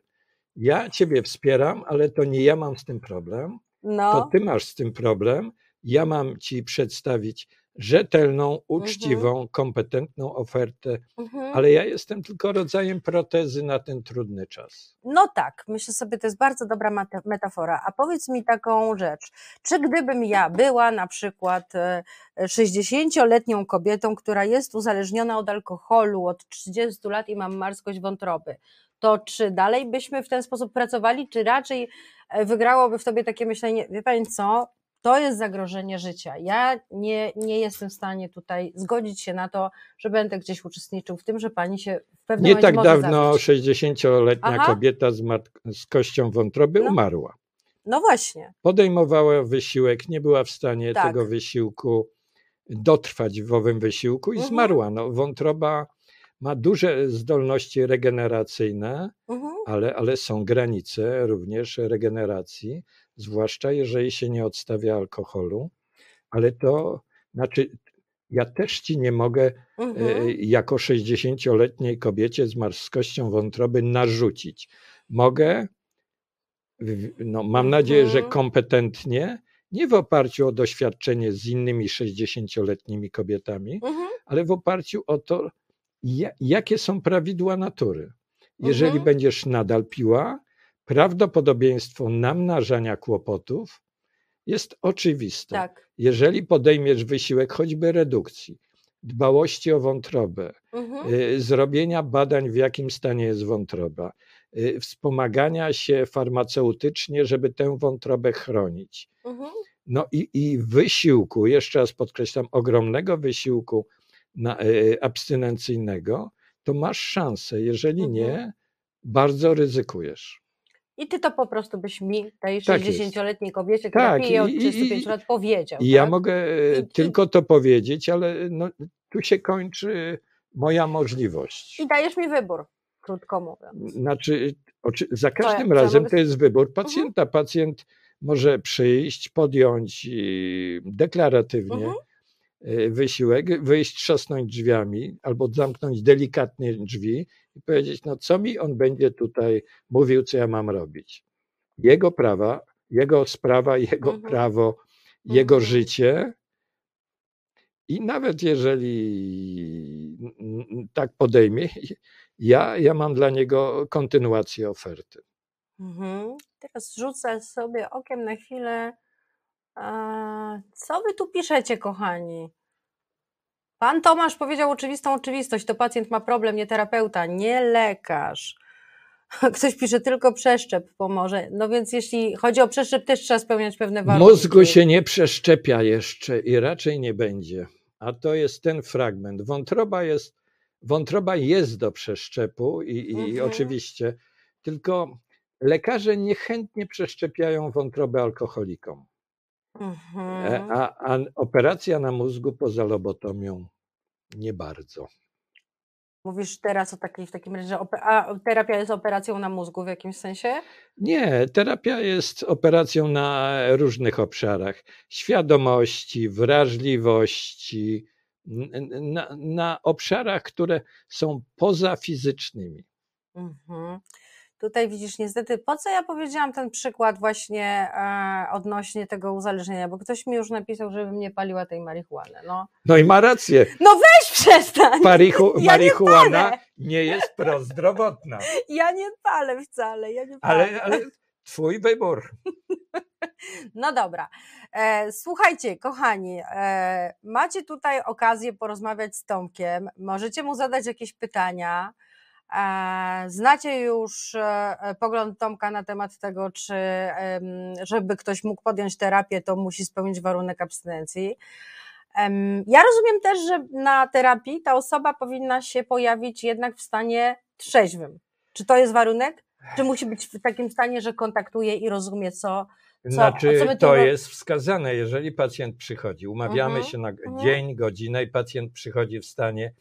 Ja ciebie wspieram, ale to nie ja mam z tym problem. to No, ty masz z tym problem. Ja mam ci przedstawić rzetelną, uczciwą, kompetentną ofertę, mhm. ale ja jestem tylko rodzajem protezy na ten trudny czas. No tak, myślę sobie, to jest bardzo dobra metafora. A powiedz mi taką rzecz. Czy gdybym ja była na przykład e, 60-letnią kobietą, która jest uzależniona od alkoholu od 30 lat i mam marskość wątroby, to czy dalej byśmy w ten sposób pracowali, czy raczej e, wygrałoby w tobie takie myślenie, wie pani co, to jest zagrożenie życia. Ja nie, nie jestem w stanie tutaj zgodzić się na to, że będę gdzieś uczestniczył w tym, że pani się w pewnym Nie tak dawno zabić. 60-letnia Aha. kobieta z, z kością wątroby No. umarła. No właśnie. Podejmowała wysiłek, nie była w stanie Tak. tego wysiłku dotrwać w owym wysiłku i Mhm. zmarła. No, wątroba ma duże zdolności regeneracyjne, Mhm. ale, ale są granice również regeneracji, zwłaszcza jeżeli się nie odstawia alkoholu. Ale to znaczy, ja też ci nie mogę Mhm. e, jako 60-letniej kobiecie z marskością wątroby narzucić. Mogę, no, mam nadzieję, że Mhm. kompetentnie, nie w oparciu o doświadczenie z innymi 60-letnimi kobietami, Mhm. ale w oparciu o to, ja- jakie są prawidła natury. Jeżeli Mhm. będziesz nadal piła, prawdopodobieństwo namnażania kłopotów jest oczywiste. Tak. Jeżeli podejmiesz wysiłek choćby redukcji, dbałości o wątrobę, Mhm. y, zrobienia badań, w jakim stanie jest wątroba, y, wspomagania się farmaceutycznie, żeby tę wątrobę chronić. Mhm. No i, i wysiłku, jeszcze raz podkreślam, ogromnego wysiłku na, y, abstynencyjnego, to masz szansę. Jeżeli Mhm. nie, bardzo ryzykujesz. I ty to po prostu byś mi, tej Tak jest. 60-letniej kobiecie, która Tak, pije od i- i- 35 lat, powiedział. I ja tak? mogę e, I- tylko to powiedzieć, ale no, tu się kończy moja możliwość. I dajesz mi wybór, krótko mówiąc. Znaczy, oczy- za ja- każdym co ja razem mogę- to jest wybór pacjenta. Pacjent może przyjść, podjąć deklaratywnie Mhm. Y, wysiłek, wyjść, trzasnąć drzwiami albo zamknąć delikatnie drzwi i powiedzieć, no co mi on będzie tutaj mówił, co ja mam robić. Jego prawa, jego sprawa, jego Mhm. prawo, jego Mhm. życie. I nawet jeżeli tak podejmie, ja, ja mam dla niego kontynuację oferty. Mhm. Teraz rzucę sobie okiem na chwilę. Co wy tu piszecie, kochani? Pan Tomasz powiedział oczywistą oczywistość. To pacjent ma problem, nie terapeuta, nie lekarz. Ktoś pisze tylko przeszczep pomoże. No więc jeśli chodzi o przeszczep, też trzeba spełniać pewne warunki. Mózgu się nie przeszczepia jeszcze i raczej nie będzie. A to jest ten fragment. Wątroba jest, wątroba jest do przeszczepu i, i Mhm. oczywiście, tylko lekarze niechętnie przeszczepiają wątrobę alkoholikom. Mhm. A, a operacja na mózgu poza lobotomią nie bardzo. Mówisz teraz o takiej, w takim razie, że a terapia jest operacją na mózgu w jakimś sensie? Nie, terapia jest operacją na różnych obszarach świadomości, wrażliwości, na, na obszarach, które są pozafizycznymi. Mhm. Tutaj widzisz, niestety, po co ja powiedziałam ten przykład właśnie e, odnośnie tego uzależnienia, bo ktoś mi już napisał, żebym nie paliła tej marihuany. No, no i ma rację. No weź przestań! Ja marihuana nie, nie, jest prozdrowotna. Ja nie palę wcale, ja nie palę. Ale, ale twój wybór. No dobra. E, słuchajcie, kochani, e, macie tutaj okazję porozmawiać z Tomkiem. Możecie mu zadać jakieś pytania. E, znacie już e, pogląd Tomka na temat tego, czy żeby ktoś mógł podjąć terapię, to musi spełnić warunek abstynencji. Ja rozumiem też, że na terapii ta osoba powinna się pojawić jednak w stanie trzeźwym. Czy to jest warunek? Czy musi być w takim stanie, że kontaktuje i rozumie, co, co Znaczy, co to jest wskazane, jeżeli pacjent przychodzi. Umawiamy -huh, się na -huh. dzień, godzinę i pacjent przychodzi w stanie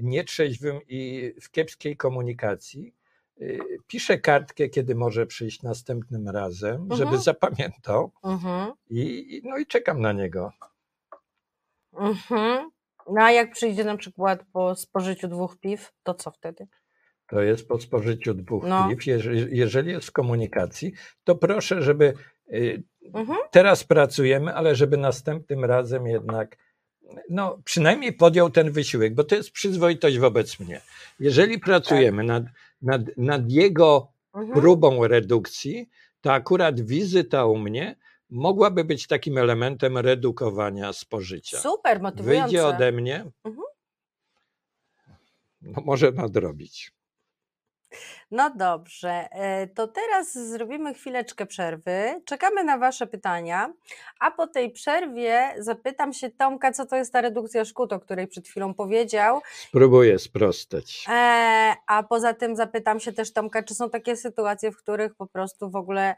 nietrzeźwym i w kiepskiej komunikacji, y, piszę kartkę, kiedy może przyjść następnym razem, mhm. żeby zapamiętał mhm. i, no i czekam na niego. Mhm. No a jak przyjdzie na przykład po spożyciu dwóch piw, to co wtedy? To jest po spożyciu dwóch no. piw. Jeżeli, jeżeli jest w komunikacji, to proszę, żeby y, mhm. teraz pracujemy, ale żeby następnym razem jednak no, przynajmniej podjął ten wysiłek, bo to jest przyzwoitość wobec mnie. Jeżeli pracujemy tak. nad, nad, nad jego mhm. próbą redukcji, to akurat wizyta u mnie mogłaby być takim elementem redukowania spożycia. Super, motywujące. Wyjdzie ode mnie, mhm. no może nadrobić. No dobrze, e, to teraz zrobimy chwileczkę przerwy. Czekamy na Wasze pytania, a po tej przerwie zapytam się Tomka, co to jest ta redukcja szkód, o której przed chwilą powiedział. Spróbuję sprostać. E, a poza tym zapytam się też Tomka, czy są takie sytuacje, w których po prostu w ogóle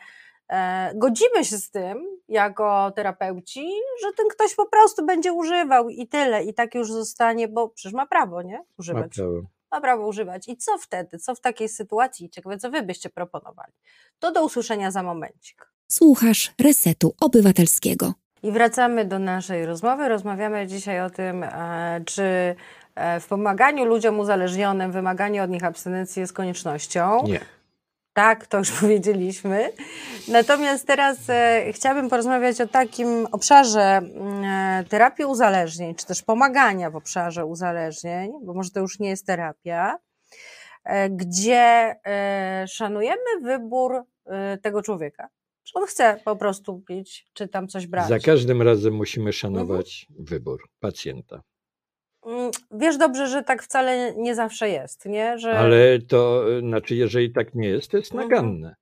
e, godzimy się z tym, jako terapeuci, że ten ktoś po prostu będzie używał i tyle, i tak już zostanie, bo przecież ma prawo, nie? Używać. Ma prawo ma prawo używać. I co wtedy? Co w takiej sytuacji? Ciekawe, co wy byście proponowali. To do usłyszenia za momencik. Słuchasz Resetu Obywatelskiego. I wracamy do naszej rozmowy. Rozmawiamy dzisiaj o tym, e, czy e, w pomaganiu ludziom uzależnionym wymaganie od nich abstynencji jest koniecznością. Nie. Tak, to już powiedzieliśmy. Natomiast teraz e, chciałabym porozmawiać o takim obszarze mm, e, terapii uzależnień, czy też pomagania w obszarze uzależnień, bo może to już nie jest terapia, e, gdzie e, szanujemy wybór e, tego człowieka. Czy on chce po prostu pić, czy tam coś brać. Za każdym razem musimy szanować mhm. wybór pacjenta. Mm, wiesz dobrze, że tak wcale nie zawsze jest, nie? Że... Ale to znaczy, jeżeli tak nie jest, to jest mhm. naganne.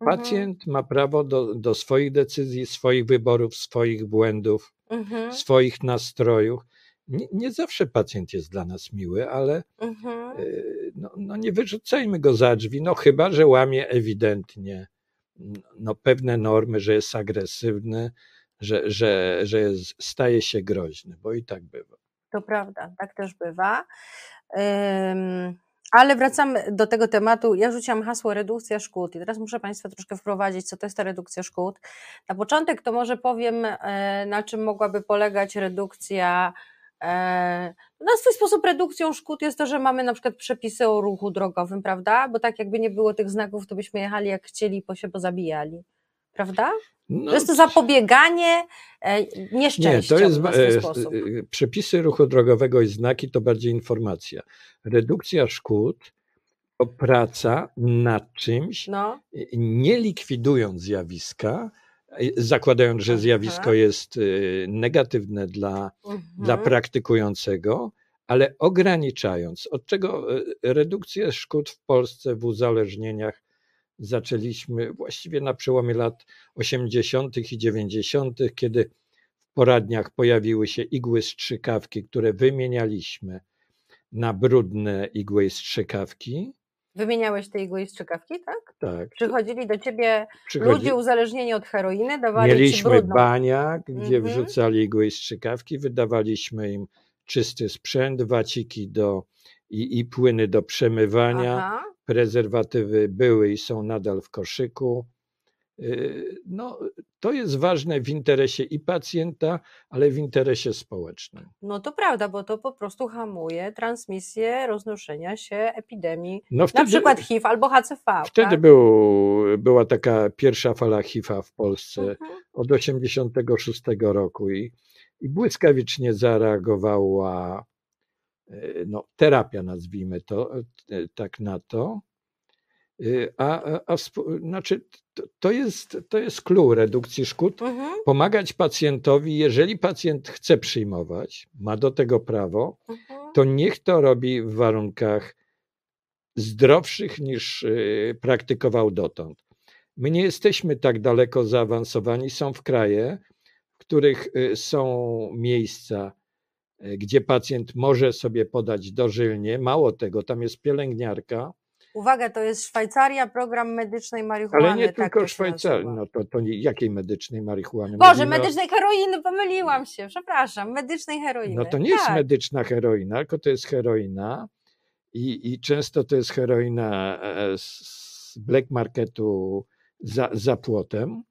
Mhm. Pacjent ma prawo do, do swoich decyzji, swoich wyborów, swoich błędów, mhm. swoich nastrojów. Nie, nie, zawsze pacjent jest dla nas miły, ale mhm. y, no, no, nie wyrzucajmy go za drzwi, no chyba, że łamie ewidentnie no, pewne normy, że jest agresywny, że, że, że jest, staje się groźny, bo i tak bywa. To prawda, tak też bywa. Ale wracamy do tego tematu. Ja rzuciłam hasło redukcja szkód i teraz muszę Państwa troszkę wprowadzić, co to jest ta redukcja szkód. Na początek to może powiem, e, na czym mogłaby polegać redukcja. E, na swój sposób redukcją szkód jest to, że mamy na przykład przepisy o ruchu drogowym, prawda? Bo tak jakby nie było tych znaków, to byśmy jechali jak chcieli i się pozabijali, prawda? No, to jest to zapobieganie nieszczęściom nie, to jest, w e, sposób. E, przepisy ruchu drogowego i znaki to bardziej informacja. Redukcja szkód to praca nad czymś, no. nie likwidując zjawiska, e, zakładając, że zjawisko jest negatywne dla, mhm. dla praktykującego, ale ograniczając, od czego redukcja szkód w Polsce w uzależnieniach zaczęliśmy właściwie na przełomie lat 80. i 90., kiedy w poradniach pojawiły się igły strzykawki, które wymienialiśmy na brudne igły strzykawki. Wymieniałeś te igły i strzykawki, tak? Tak. Przychodzili do ciebie Przychodzi... ludzie uzależnieni od heroiny, dawali ci Mieliśmy brudną. baniak, gdzie Mhm. wrzucali igły i strzykawki, wydawaliśmy im czysty sprzęt, waciki do, i, i płyny do przemywania. Aha. Prezerwatywy były i są nadal w koszyku. Yy, No, to jest ważne w interesie i pacjenta, ale w interesie społecznym. No to prawda, bo to po prostu hamuje transmisję roznoszenia się epidemii, No wtedy, na przykład HIV albo HCV. wtedy tak? był, była taka pierwsza fala HIV w Polsce Mhm. od 86 roku i, i błyskawicznie zareagowała no, terapia, nazwijmy to yy, tak na to. A, a, a znaczy, to, to, jest, to jest clue redukcji szkód. Mhm. Pomagać pacjentowi, jeżeli pacjent chce przyjmować, ma do tego prawo, Mhm. to niech to robi w warunkach zdrowszych niż praktykował dotąd. My nie jesteśmy tak daleko zaawansowani. Są w kraje, w których są miejsca, gdzie pacjent może sobie podać dożylnie. Mało tego, tam jest pielęgniarka, Uwaga, to jest Szwajcaria, program medycznej marihuany. ale nie tak tylko Szwajcarii. No to, to nie, jakiej medycznej marihuany? Boże, Mówimy medycznej heroiny, pomyliłam się, przepraszam, medycznej heroiny. No to nie jest tak. medyczna heroina, tylko to jest heroina i, i często to jest heroina e, z black marketu za, za płotem,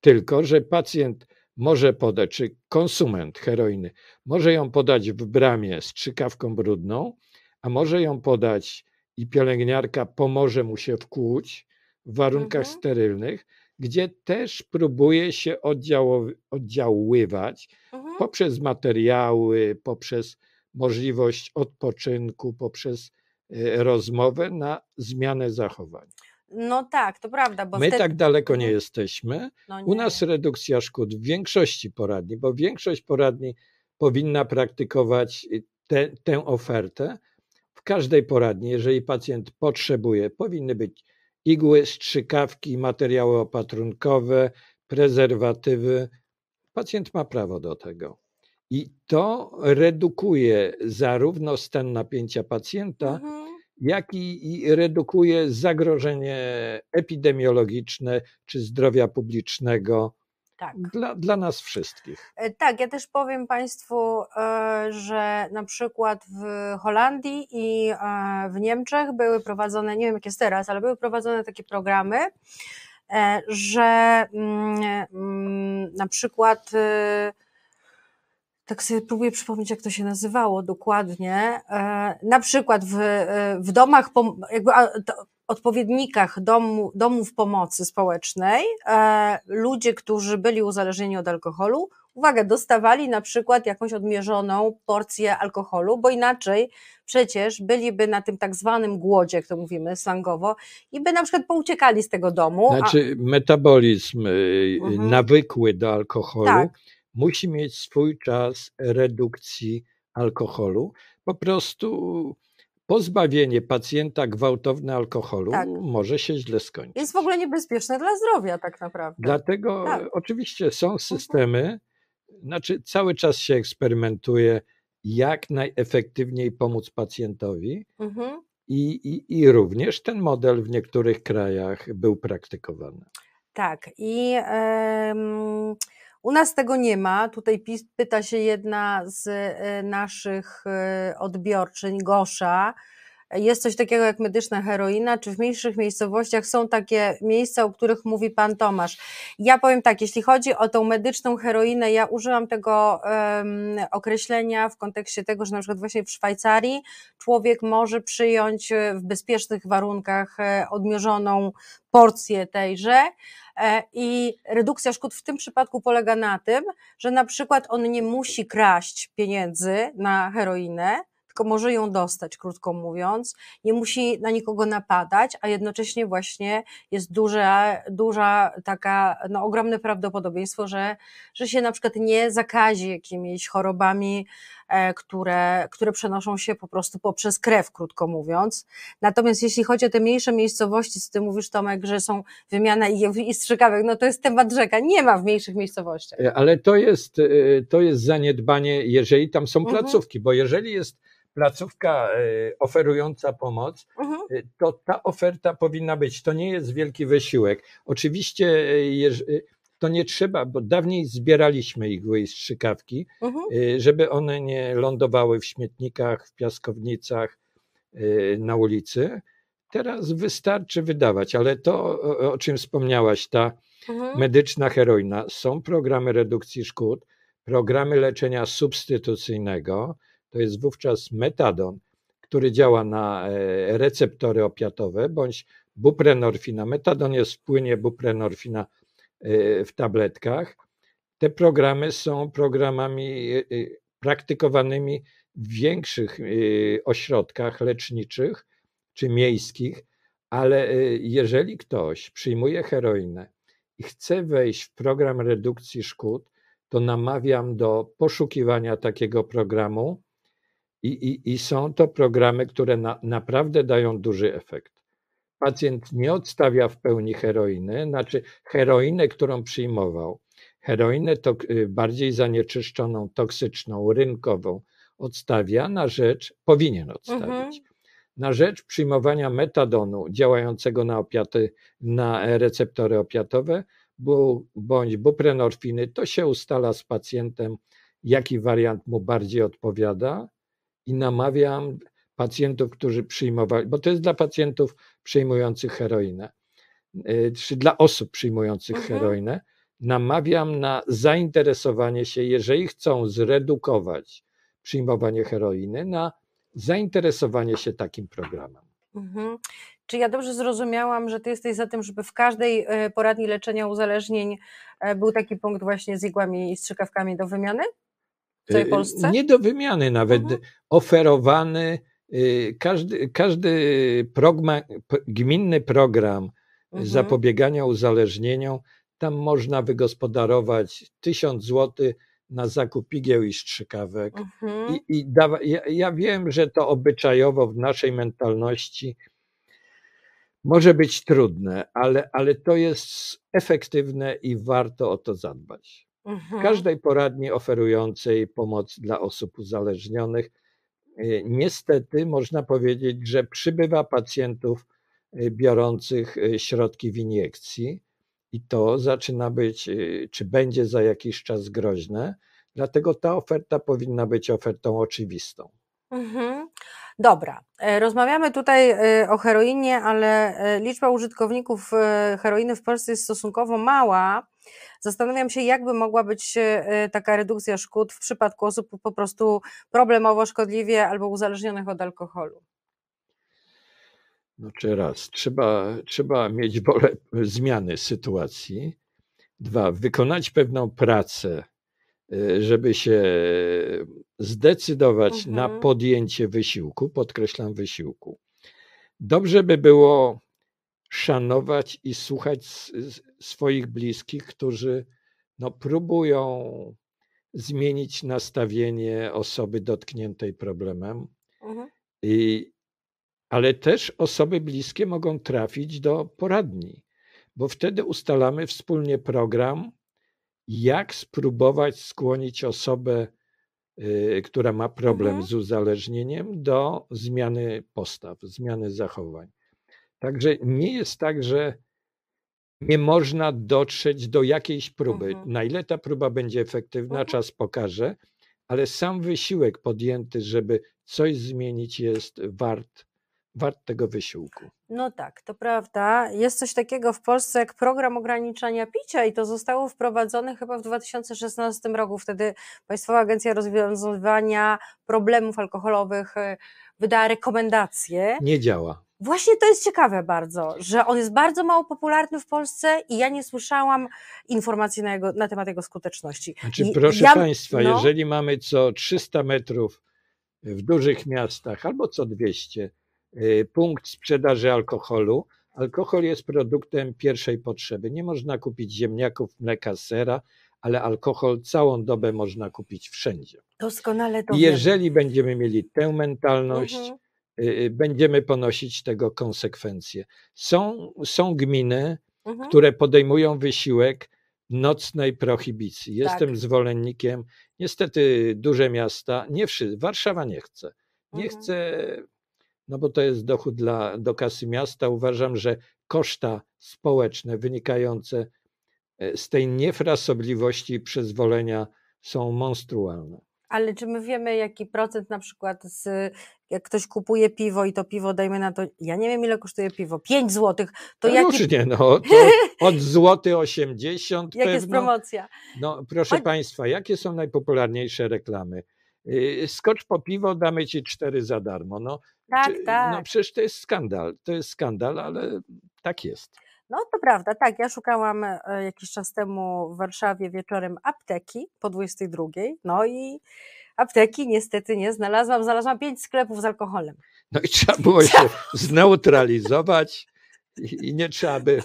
tylko że pacjent może podać, czy konsument heroiny może ją podać w bramie z trzykawką brudną, a może ją podać i pielęgniarka pomoże mu się wkłuć w warunkach Mhm. sterylnych, gdzie też próbuje się oddziaływać Mhm. poprzez materiały, poprzez możliwość odpoczynku, poprzez e, rozmowę na zmianę zachowań. No tak, to prawda, bo My wtedy... tak daleko nie Mhm. jesteśmy. no U nie. nas redukcja szkód w większości poradni, bo większość poradni powinna praktykować y, te, tę ofertę. W każdej poradni, jeżeli pacjent potrzebuje, powinny być igły, strzykawki, materiały opatrunkowe, prezerwatywy. Pacjent ma prawo do tego. I to redukuje zarówno stan napięcia pacjenta, Mhm. Jak i, redukuje zagrożenie epidemiologiczne czy zdrowia publicznego Tak. dla, dla nas wszystkich. E, Tak, ja też powiem Państwu, e, że na przykład w Holandii i e, w Niemczech były prowadzone, nie wiem jak jest teraz, ale były prowadzone takie programy, że mm, mm, na przykład tak sobie próbuję przypomnieć, jak to się nazywało dokładnie. E, Na przykład w, e, w domach, jakby a, odpowiednikach domu, domów pomocy społecznej, e, ludzie, którzy byli uzależnieni od alkoholu, uwaga, dostawali na przykład jakąś odmierzoną porcję alkoholu, bo inaczej przecież byliby na tym tak zwanym głodzie, jak to mówimy slangowo, i by na przykład pouciekali z tego domu. a- Znaczy, metabolizm y, Mhm. nawykły do alkoholu Tak. Musi mieć swój czas redukcji alkoholu. Po prostu pozbawienie pacjenta gwałtowne alkoholu Tak. może się źle skończyć. jest w ogóle niebezpieczne dla zdrowia tak naprawdę. Dlatego Tak. oczywiście są systemy, znaczy cały czas się eksperymentuje, jak najefektywniej pomóc pacjentowi Mhm. i, i, i również ten model w niektórych krajach był praktykowany. Tak, i em, u nas tego nie ma. Tutaj pyta się jedna z e, naszych e, odbiorczyń, Gosza. Jest coś takiego jak medyczna heroina, czy w mniejszych miejscowościach są takie miejsca, o których mówi pan Tomasz? Ja powiem tak, jeśli chodzi o tą medyczną heroinę, ja użyłam tego em, określenia w kontekście tego, że na przykład właśnie w Szwajcarii człowiek może przyjąć e, w bezpiecznych warunkach e, odmierzoną porcję tejże. E, I redukcja szkód w tym przypadku polega na tym, że na przykład on nie musi kraść pieniędzy na heroinę, tylko może ją dostać, krótko mówiąc, nie musi na nikogo napadać, a jednocześnie właśnie jest duża, duża taka, no ogromne prawdopodobieństwo, że, że się na przykład nie zakazi jakimiś chorobami które, które przenoszą się po prostu poprzez krew, krótko mówiąc. Natomiast jeśli chodzi o te mniejsze miejscowości, co ty mówisz Tomek, że są wymiana i, i strzykawek, no to jest temat rzeka, nie ma w mniejszych miejscowościach. Ale to jest, to jest zaniedbanie, jeżeli tam są mhm. placówki, bo jeżeli jest placówka oferująca pomoc, mhm. to ta oferta powinna być. To nie jest wielki wysiłek. Oczywiście to nie trzeba, bo dawniej zbieraliśmy ich strzykawki, mhm. Y, żeby one nie lądowały w śmietnikach, w piaskownicach, y, na ulicy. Teraz wystarczy wydawać, ale to, o czym wspomniałaś, ta mhm. medyczna heroina, są programy redukcji szkód, programy leczenia substytucyjnego, to jest wówczas metadon, który działa na e, receptory opiatowe, bądź buprenorfina. Metadon jest w płynie buprenorfina w tabletkach. Te programy są programami y, y, praktykowanymi w większych y, ośrodkach leczniczych czy miejskich, ale jeżeli ktoś przyjmuje heroinę i chce wejść w program redukcji szkód, to namawiam do poszukiwania takiego programu. I, i, i są to programy, które na, naprawdę dają duży efekt pacjent nie odstawia w pełni heroiny, znaczy heroinę, którą przyjmował, heroinę to y, bardziej zanieczyszczoną, toksyczną, rynkową, odstawia na rzecz, powinien odstawić, mhm. na rzecz przyjmowania metadonu działającego na opiaty, na receptory opiatowe, bądź buprenorfiny, to się ustala z pacjentem, jaki wariant mu bardziej odpowiada i namawiam pacjentów, którzy przyjmowali, bo to jest dla pacjentów przyjmujących heroinę, y, czy dla osób przyjmujących mhm. heroinę, namawiam na zainteresowanie się, jeżeli chcą zredukować przyjmowanie heroiny, na zainteresowanie się takim programem. Mhm. Czy ja dobrze zrozumiałam, że ty jesteś za tym, żeby w każdej e, poradni leczenia uzależnień e, był taki punkt właśnie z igłami i strzykawkami do wymiany? W całej y, Polsce? Nie do wymiany, nawet mhm. oferowany Y, każdy, każdy program, gminny program mhm. zapobiegania uzależnieniom, tam można wygospodarować tysiąc złotych na zakup igieł i strzykawek. Mhm. I, i dawa, ja, ja wiem, że to obyczajowo w naszej mentalności może być trudne, ale, ale to jest efektywne i warto o to zadbać. Mhm. W każdej poradni oferującej pomoc dla osób uzależnionych Y, niestety można powiedzieć, że przybywa pacjentów y, biorących y, środki w iniekcji i to zaczyna być, czy będzie za jakiś czas groźne. Dlatego ta oferta powinna być ofertą oczywistą. Mhm. Dobra, e, rozmawiamy tutaj e, o heroinie, ale e, liczba użytkowników heroiny w Polsce jest stosunkowo mała. Zastanawiam się, jakby mogła być taka redukcja szkód w przypadku osób po prostu problemowo szkodliwie albo uzależnionych od alkoholu. No czy raz, trzeba, trzeba mieć wolę zmiany sytuacji. Dwa, wykonać pewną pracę Y, żeby się zdecydować mhm. na podjęcie wysiłku, podkreślam wysiłku. Dobrze by było szanować i słuchać swoich bliskich, którzy no, próbują zmienić nastawienie osoby dotkniętej problemem. Mhm. I, ale też osoby bliskie mogą trafić do poradni, bo wtedy ustalamy wspólnie program, jak spróbować skłonić osobę, y, która ma problem mhm. z uzależnieniem, do zmiany postaw, zmiany zachowań. Także nie jest tak, że nie można dotrzeć do jakiejś próby. Mhm. Na ile ta próba będzie efektywna, mhm. czas pokaże, ale sam wysiłek podjęty, żeby coś zmienić, jest wart wart tego wysiłku. No tak, to prawda. Jest coś takiego w Polsce jak program ograniczania picia i to zostało wprowadzone chyba w 2016 roku. Wtedy Państwowa Agencja Rozwiązywania Problemów Alkoholowych e, wydała rekomendacje. Nie działa. Właśnie to jest ciekawe bardzo, że on jest bardzo mało popularny w Polsce i ja nie słyszałam informacji na, jego, na temat jego skuteczności. Znaczy, proszę ja, Państwa, no, jeżeli mamy co 300 metrów w dużych miastach albo co 200, Y, punkt sprzedaży alkoholu. Alkohol jest produktem pierwszej potrzeby. Nie można kupić ziemniaków, mleka, sera, ale alkohol całą dobę można kupić wszędzie. Doskonale to I jeżeli będziemy mieli tę mentalność, Mhm. Y, y, będziemy ponosić tego konsekwencje. Są, są gminy, Mhm. które podejmują wysiłek nocnej prohibicji. Jestem Tak. zwolennikiem. Niestety duże miasta, nie wszyscy, Warszawa nie chce. Nie Mhm. chce, no bo to jest dochód dla, do kasy miasta. Uważam, że koszta społeczne wynikające e, z tej niefrasobliwości przyzwolenia są monstrualne. Ale czy my wiemy, jaki procent na przykład z, jak ktoś kupuje piwo i to piwo, dajmy na to, ja nie wiem ile kosztuje piwo, 5 złotych, to No jaki, Różnie, no, to od złoty 80 jak jest pewno. promocja? No, proszę Chodź- Państwa, jakie są najpopularniejsze reklamy? Yy, Skocz po piwo, damy Ci cztery za darmo. No, Tak, czy- tak. no przecież to jest skandal, to jest skandal, ale tak jest. No to prawda, tak. Ja szukałam e, jakiś czas temu w Warszawie wieczorem apteki po 22. No i apteki niestety nie znalazłam. Znalazłam pięć sklepów z alkoholem. No i trzeba było się zneutralizować i, i nie trzeba by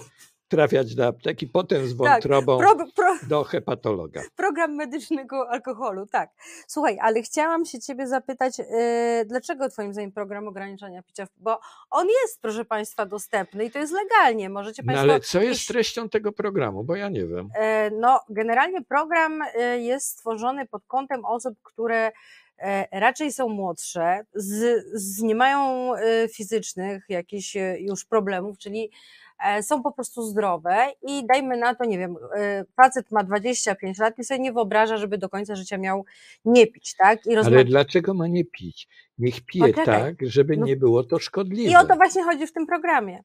trafiać do apteki, potem z wątrobą Pro, pro, do hepatologa. program medycznego alkoholu, tak. Słuchaj, ale chciałam się ciebie zapytać, e, dlaczego twoim zdaniem program ograniczania picia, bo on jest, proszę państwa, dostępny i to jest legalnie. Możecie No państwo... ale co jest treścią tego programu? Bo ja nie wiem. E, No, generalnie program e, jest stworzony pod kątem osób, które e, raczej są młodsze, z, z nie mają e, fizycznych jakichś e, już problemów, czyli są po prostu zdrowe i dajmy na to, nie wiem, e, facet ma 25 lat i sobie nie wyobraża, żeby do końca życia miał nie pić, tak? I, Ale rozma- dlaczego ma nie pić? Niech pije Poczekaj. tak, żeby No- nie było to szkodliwe. I o to właśnie chodzi w tym programie.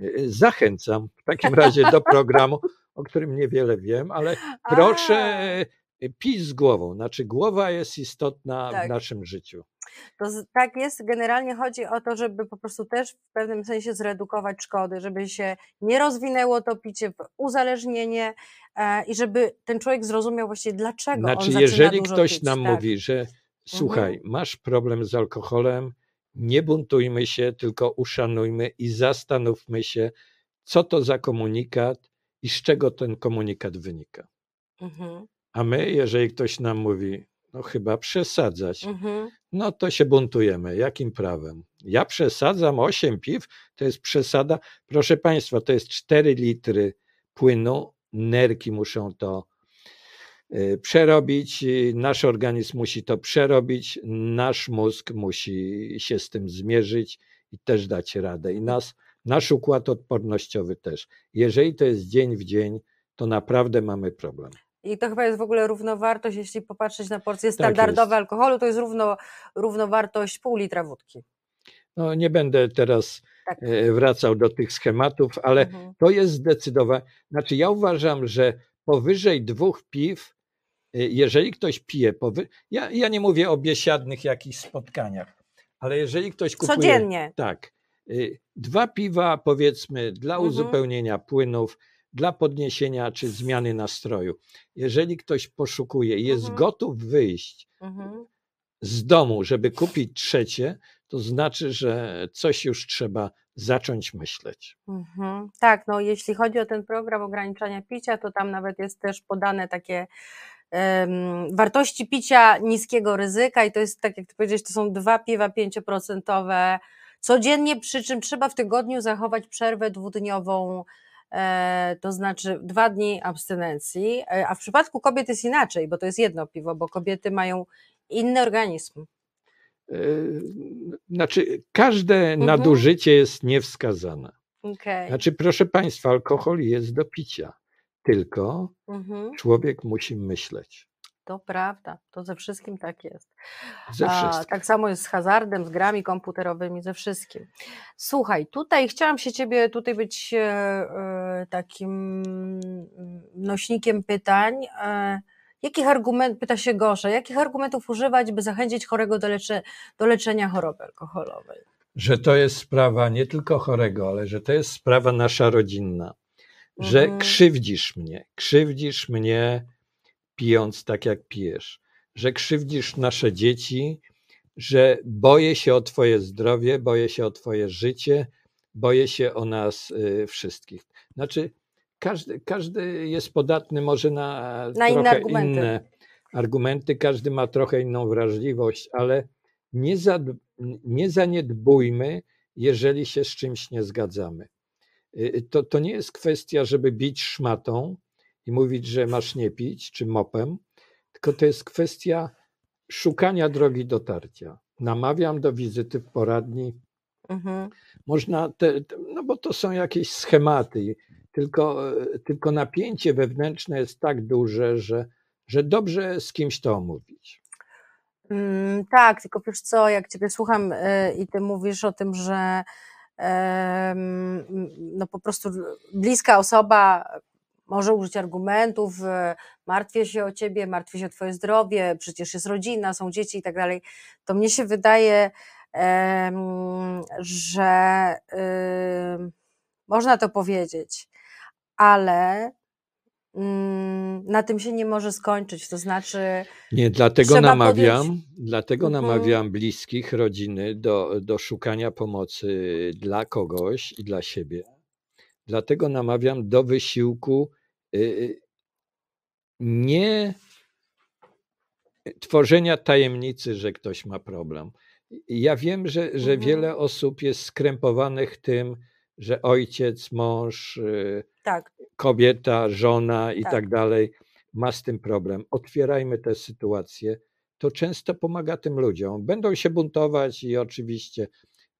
Y, Zachęcam w takim razie do programu, o którym niewiele wiem, ale proszę A. pić z głową. Znaczy, głowa jest istotna Tak. w naszym życiu. To tak jest. Generalnie chodzi o to, żeby po prostu też w pewnym sensie zredukować szkody, żeby się nie rozwinęło to picie w uzależnienie e, i żeby ten człowiek zrozumiał właściwie dlaczego on Znaczy, zaczyna jeżeli ktoś pić, nam tak. mówi, że słuchaj, masz problem z alkoholem, nie buntujmy się, tylko uszanujmy i zastanówmy się, co to za komunikat i z czego ten komunikat wynika. Mhm, A my, jeżeli ktoś nam mówi, no chyba przesadzać, mhm. no to się buntujemy. Jakim prawem? Ja przesadzam 8 piw, to jest przesada. Proszę Państwa, to jest 4 litry płynu. Nerki muszą to y, przerobić, y, nasz organizm musi to przerobić, nasz mózg musi się z tym zmierzyć i też dać radę. I nas, nasz układ odpornościowy też. Jeżeli to jest dzień w dzień, to naprawdę mamy problem. I to chyba jest w ogóle równowartość, jeśli popatrzeć na porcje Tak standardowe jest. alkoholu, to jest równo, równowartość pół litra wódki. No, nie będę teraz Tak. e, wracał do tych schematów, ale Mhm. to jest zdecydowanie. Znaczy, ja uważam, że powyżej dwóch piw, y, jeżeli ktoś pije, powy... ja, ja nie mówię o biesiadnych jakichś spotkaniach, ale jeżeli ktoś kupuje. Codziennie. Tak. y, Dwa piwa, powiedzmy, dla Mhm. uzupełnienia płynów, dla podniesienia czy zmiany nastroju. Jeżeli ktoś poszukuje i jest Mhm. gotów wyjść Mhm. z domu, żeby kupić trzecie, to znaczy, że coś już trzeba zacząć myśleć. Mhm. Tak, no jeśli chodzi o ten program ograniczania picia, to tam nawet jest też podane takie wartości picia niskiego ryzyka i to jest, tak jak ty powiedziałeś, to są dwa piwa pięcioprocentowe codziennie, przy czym trzeba w tygodniu zachować przerwę dwudniową, to znaczy dwa dni abstynencji, e, a w przypadku kobiet jest inaczej, bo to jest jedno piwo, bo kobiety mają inny organizm. Yy, Znaczy, każde Mhm. nadużycie jest niewskazane. Okay. Znaczy, proszę Państwa, alkohol jest do picia, tylko Mhm. człowiek musi myśleć. To prawda, to ze wszystkim tak jest. Ze A, wszystkim. tak samo jest z hazardem, z grami komputerowymi, ze wszystkim. Słuchaj, tutaj chciałam się ciebie tutaj być e, e, takim mm, nośnikiem pytań. E, jakich argumentów, pyta się Gosza, jakich argumentów używać, by zachęcić chorego do, do leczenia choroby alkoholowej? Że to jest sprawa nie tylko chorego, ale że to jest sprawa nasza rodzinna. Że Mhm. krzywdzisz mnie, krzywdzisz mnie pijąc tak jak pijesz. Że krzywdzisz nasze dzieci, że boję się o Twoje zdrowie, boję się o Twoje życie, boję się o nas y, wszystkich. Znaczy, każdy, każdy jest podatny może na, Na inne argumenty. inne argumenty, każdy ma trochę inną wrażliwość, ale nie, za, nie zaniedbujmy, jeżeli się z czymś nie zgadzamy. Y, To, to nie jest kwestia, żeby bić szmatą i mówić, że masz nie pić, czy mopem, tylko to jest kwestia szukania drogi dotarcia. Namawiam do wizyty w poradni. Mhm. Można, te, no bo to są jakieś schematy, tylko, tylko napięcie wewnętrzne jest tak duże, że, że dobrze z kimś to omówić. Mm, tak, tylko wiesz co, jak Ciebie słucham y, i Ty mówisz o tym, że no po prostu bliska osoba może użyć argumentów, y, martwię się o Ciebie, martwię się o Twoje zdrowie, przecież jest rodzina, są dzieci i tak dalej, to mnie się wydaje, że można to powiedzieć, ale mm, na tym się nie może skończyć, to znaczy Nie, dlatego namawiam, podjąć- dlatego Mhm. namawiam bliskich, rodziny do, do szukania pomocy dla kogoś i dla siebie. Dlatego namawiam do wysiłku nie tworzenia tajemnicy, że ktoś ma problem. Ja wiem, że, że Mhm. wiele osób jest skrępowanych tym, że ojciec, mąż, y, tak, kobieta, żona i Tak. tak. dalej ma z tym problem. Otwierajmy tę sytuację. To często pomaga tym ludziom. Będą się buntować i oczywiście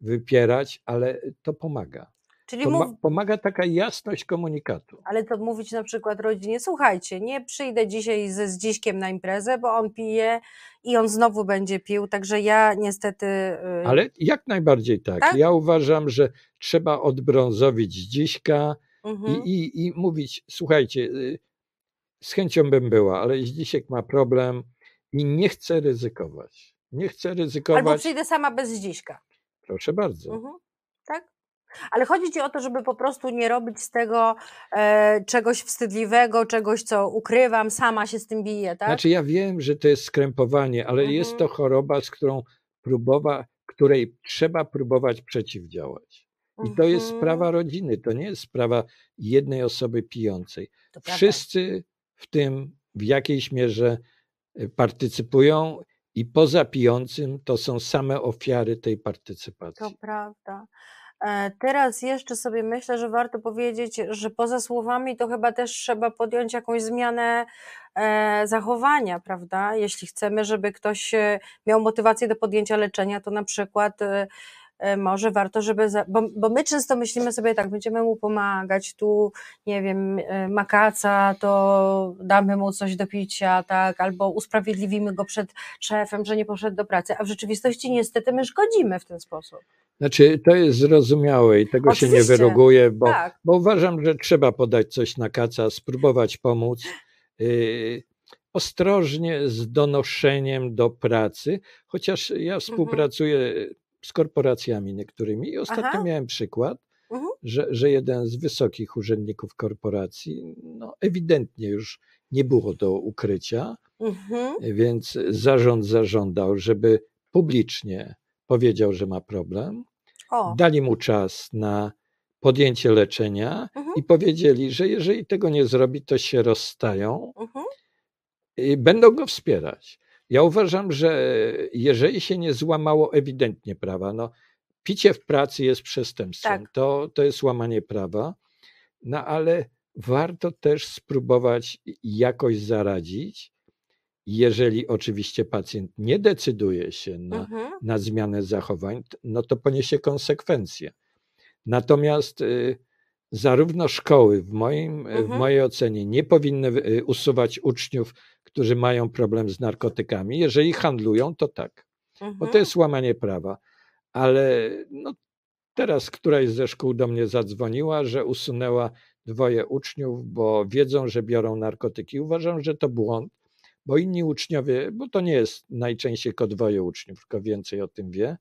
wypierać, ale to pomaga. Czyli Poma- Pomaga taka jasność komunikatu. Ale to mówić na przykład rodzinie, słuchajcie, nie przyjdę dzisiaj ze Zdziśkiem na imprezę, bo on pije i on znowu będzie pił, także ja niestety... y, Ale jak najbardziej tak. Tak? Ja uważam, że trzeba odbrązowić dziśka i, mhm. i, i mówić, słuchajcie, y, z chęcią bym była, ale Zdzisiek ma problem i nie chce ryzykować. Nie Albo ryzykować. przyjdę sama bez Zdziśka. Proszę bardzo. Mhm. Tak? Ale chodzi ci o to, żeby po prostu nie robić z tego e, czegoś wstydliwego, czegoś, co ukrywam, sama się z tym biję, tak? Znaczy ja wiem, że to jest skrępowanie, ale jest Mhm. to choroba, z którą próbowa, której trzeba próbować przeciwdziałać. I to jest Mhm. sprawa rodziny, to nie jest sprawa jednej osoby pijącej. To. Wszyscy w tym w jakiejś mierze y, partycypują i poza pijącym to są same ofiary tej To partycypacji. prawda. E, Teraz jeszcze sobie myślę, że warto powiedzieć, że poza słowami to chyba też trzeba podjąć jakąś zmianę e, zachowania, prawda? Jeśli chcemy, żeby ktoś e, miał motywację do podjęcia leczenia, to na przykład może warto, żeby. Za, bo, bo my często myślimy sobie tak, będziemy mu pomagać, tu nie wiem, makaca, to damy mu coś do picia, tak, albo usprawiedliwimy go przed szefem, że nie poszedł do pracy, a w rzeczywistości niestety my szkodzimy w ten sposób. Znaczy to jest zrozumiałe i tego się nie Oczywiście. wyroguje, bo, Tak. bo uważam, że trzeba podać coś na kaca, spróbować pomóc. Yy, ostrożnie z donoszeniem do pracy, chociaż ja współpracuję z korporacjami niektórymi i ostatnio Aha. miałem przykład, Mhm. że, że jeden z wysokich urzędników korporacji no, ewidentnie już nie było do ukrycia, Mhm. więc zarząd zażądał, żeby publicznie powiedział, że ma problem. O, Dali mu czas na podjęcie leczenia Mhm. i powiedzieli, że jeżeli tego nie zrobi, to się rozstają mhm. i będą go wspierać. Ja uważam, że jeżeli się nie złamało ewidentnie prawa, no picie w pracy jest przestępstwem, Tak. to, to jest łamanie prawa, no ale warto też spróbować jakoś zaradzić, jeżeli oczywiście pacjent nie decyduje się na, Mhm. na zmianę zachowań, no to poniesie konsekwencje. Natomiast y, zarówno szkoły w, moim, w Mhm. mojej ocenie nie powinny y, usuwać uczniów, którzy mają problem z narkotykami. Jeżeli handlują, to tak, bo Mhm. to jest łamanie prawa. Ale no, teraz któraś ze szkół do mnie zadzwoniła, że usunęła dwoje uczniów, bo wiedzą, że biorą narkotyki. Uważam, że to błąd, bo inni uczniowie, bo to nie jest najczęściej tylko dwoje uczniów, tylko więcej o tym wie,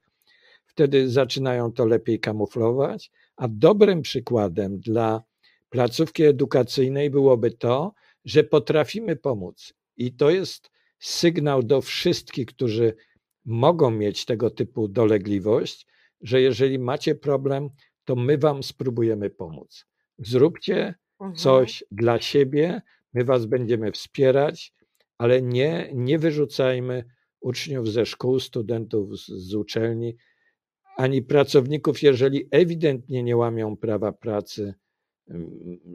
wtedy zaczynają to lepiej kamuflować, a dobrym przykładem dla placówki edukacyjnej byłoby to, że potrafimy pomóc. I to jest sygnał do wszystkich, którzy mogą mieć tego typu dolegliwość, że jeżeli macie problem, to my Wam spróbujemy pomóc. Zróbcie Mhm. coś dla siebie, my was będziemy wspierać, ale nie, nie wyrzucajmy uczniów ze szkół, studentów z, z uczelni, ani pracowników, jeżeli ewidentnie nie łamią prawa pracy mm,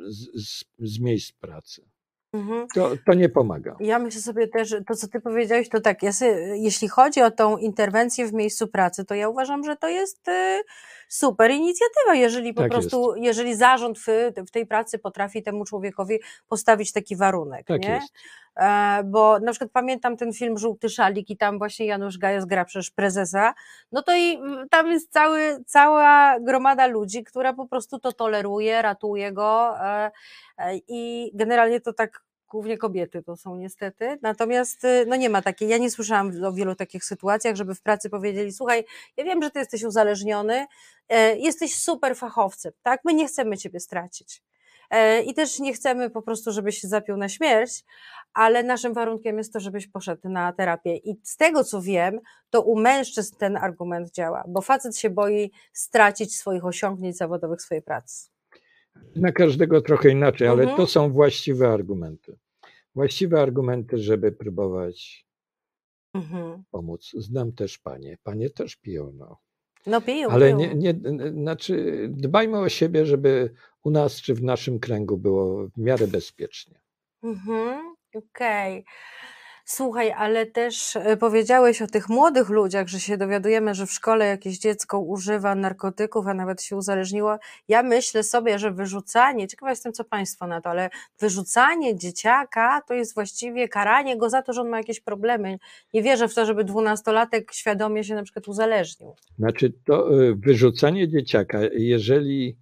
z, z, z miejsc pracy. Mhm. To, to nie pomaga. Ja myślę sobie też, to co ty powiedziałeś, to tak, ja sobie, jeśli chodzi o tą interwencję w miejscu pracy, to ja uważam, że to jest y, super inicjatywa, jeżeli po Tak prostu, jeżeli zarząd w, w tej pracy potrafi temu człowiekowi postawić taki warunek, Tak nie? jest. E, bo na przykład pamiętam ten film Żółty Szalik i tam właśnie Janusz Gajos gra przecież prezesa, no to i mm, tam jest cały, cała gromada ludzi, która po prostu to toleruje, ratuje go e, e, i generalnie to tak głównie kobiety to są niestety, natomiast y, no nie ma takiej, ja nie słyszałam o wielu takich sytuacjach, żeby w pracy powiedzieli, słuchaj, ja wiem, że ty jesteś uzależniony, jesteś super fachowcem, tak, my nie chcemy ciebie stracić. E, I też nie chcemy po prostu, żebyś się zapiął na śmierć, ale naszym warunkiem jest to, żebyś poszedł na terapię. I z tego co wiem, to u mężczyzn ten argument działa, bo facet się boi stracić swoich osiągnięć zawodowych swojej pracy. Na każdego trochę inaczej, ale Mhm. to są właściwe argumenty. Właściwe argumenty, żeby próbować Mhm. pomóc. Znam też panie. Panie też piją. No. No piją, Ale piją. nie, nie, znaczy dbajmy o siebie, żeby u nas czy w naszym kręgu było w miarę bezpiecznie. Mhm, okej. Słuchaj, ale też e, powiedziałeś o tych młodych ludziach, że się dowiadujemy, że w szkole jakieś dziecko używa narkotyków, a nawet się uzależniło. Ja myślę sobie, że wyrzucanie, ciekawa jestem, co Państwo na to, ale wyrzucanie dzieciaka to jest właściwie karanie go za to, że on ma jakieś problemy. Nie wierzę w to, żeby dwunastolatek świadomie się na przykład uzależnił. Znaczy to y, wyrzucanie dzieciaka, jeżeli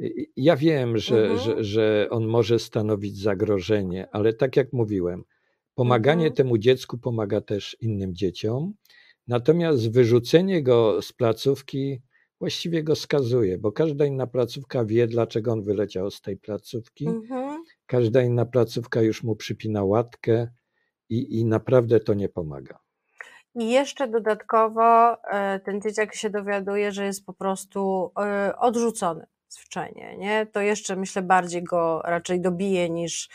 y, ja wiem, że, Mhm. że, że on może stanowić zagrożenie, ale tak jak mówiłem, pomaganie Mhm. temu dziecku pomaga też innym dzieciom. Natomiast wyrzucenie go z placówki właściwie go skazuje, bo każda inna placówka wie, dlaczego on wyleciał z tej placówki. Mhm. Każda inna placówka już mu przypina łatkę i, i naprawdę to nie pomaga. I jeszcze dodatkowo e, ten dzieciak się dowiaduje, że jest po prostu e, odrzucony zwyczajnie, nie? To jeszcze myślę bardziej go raczej dobije niż,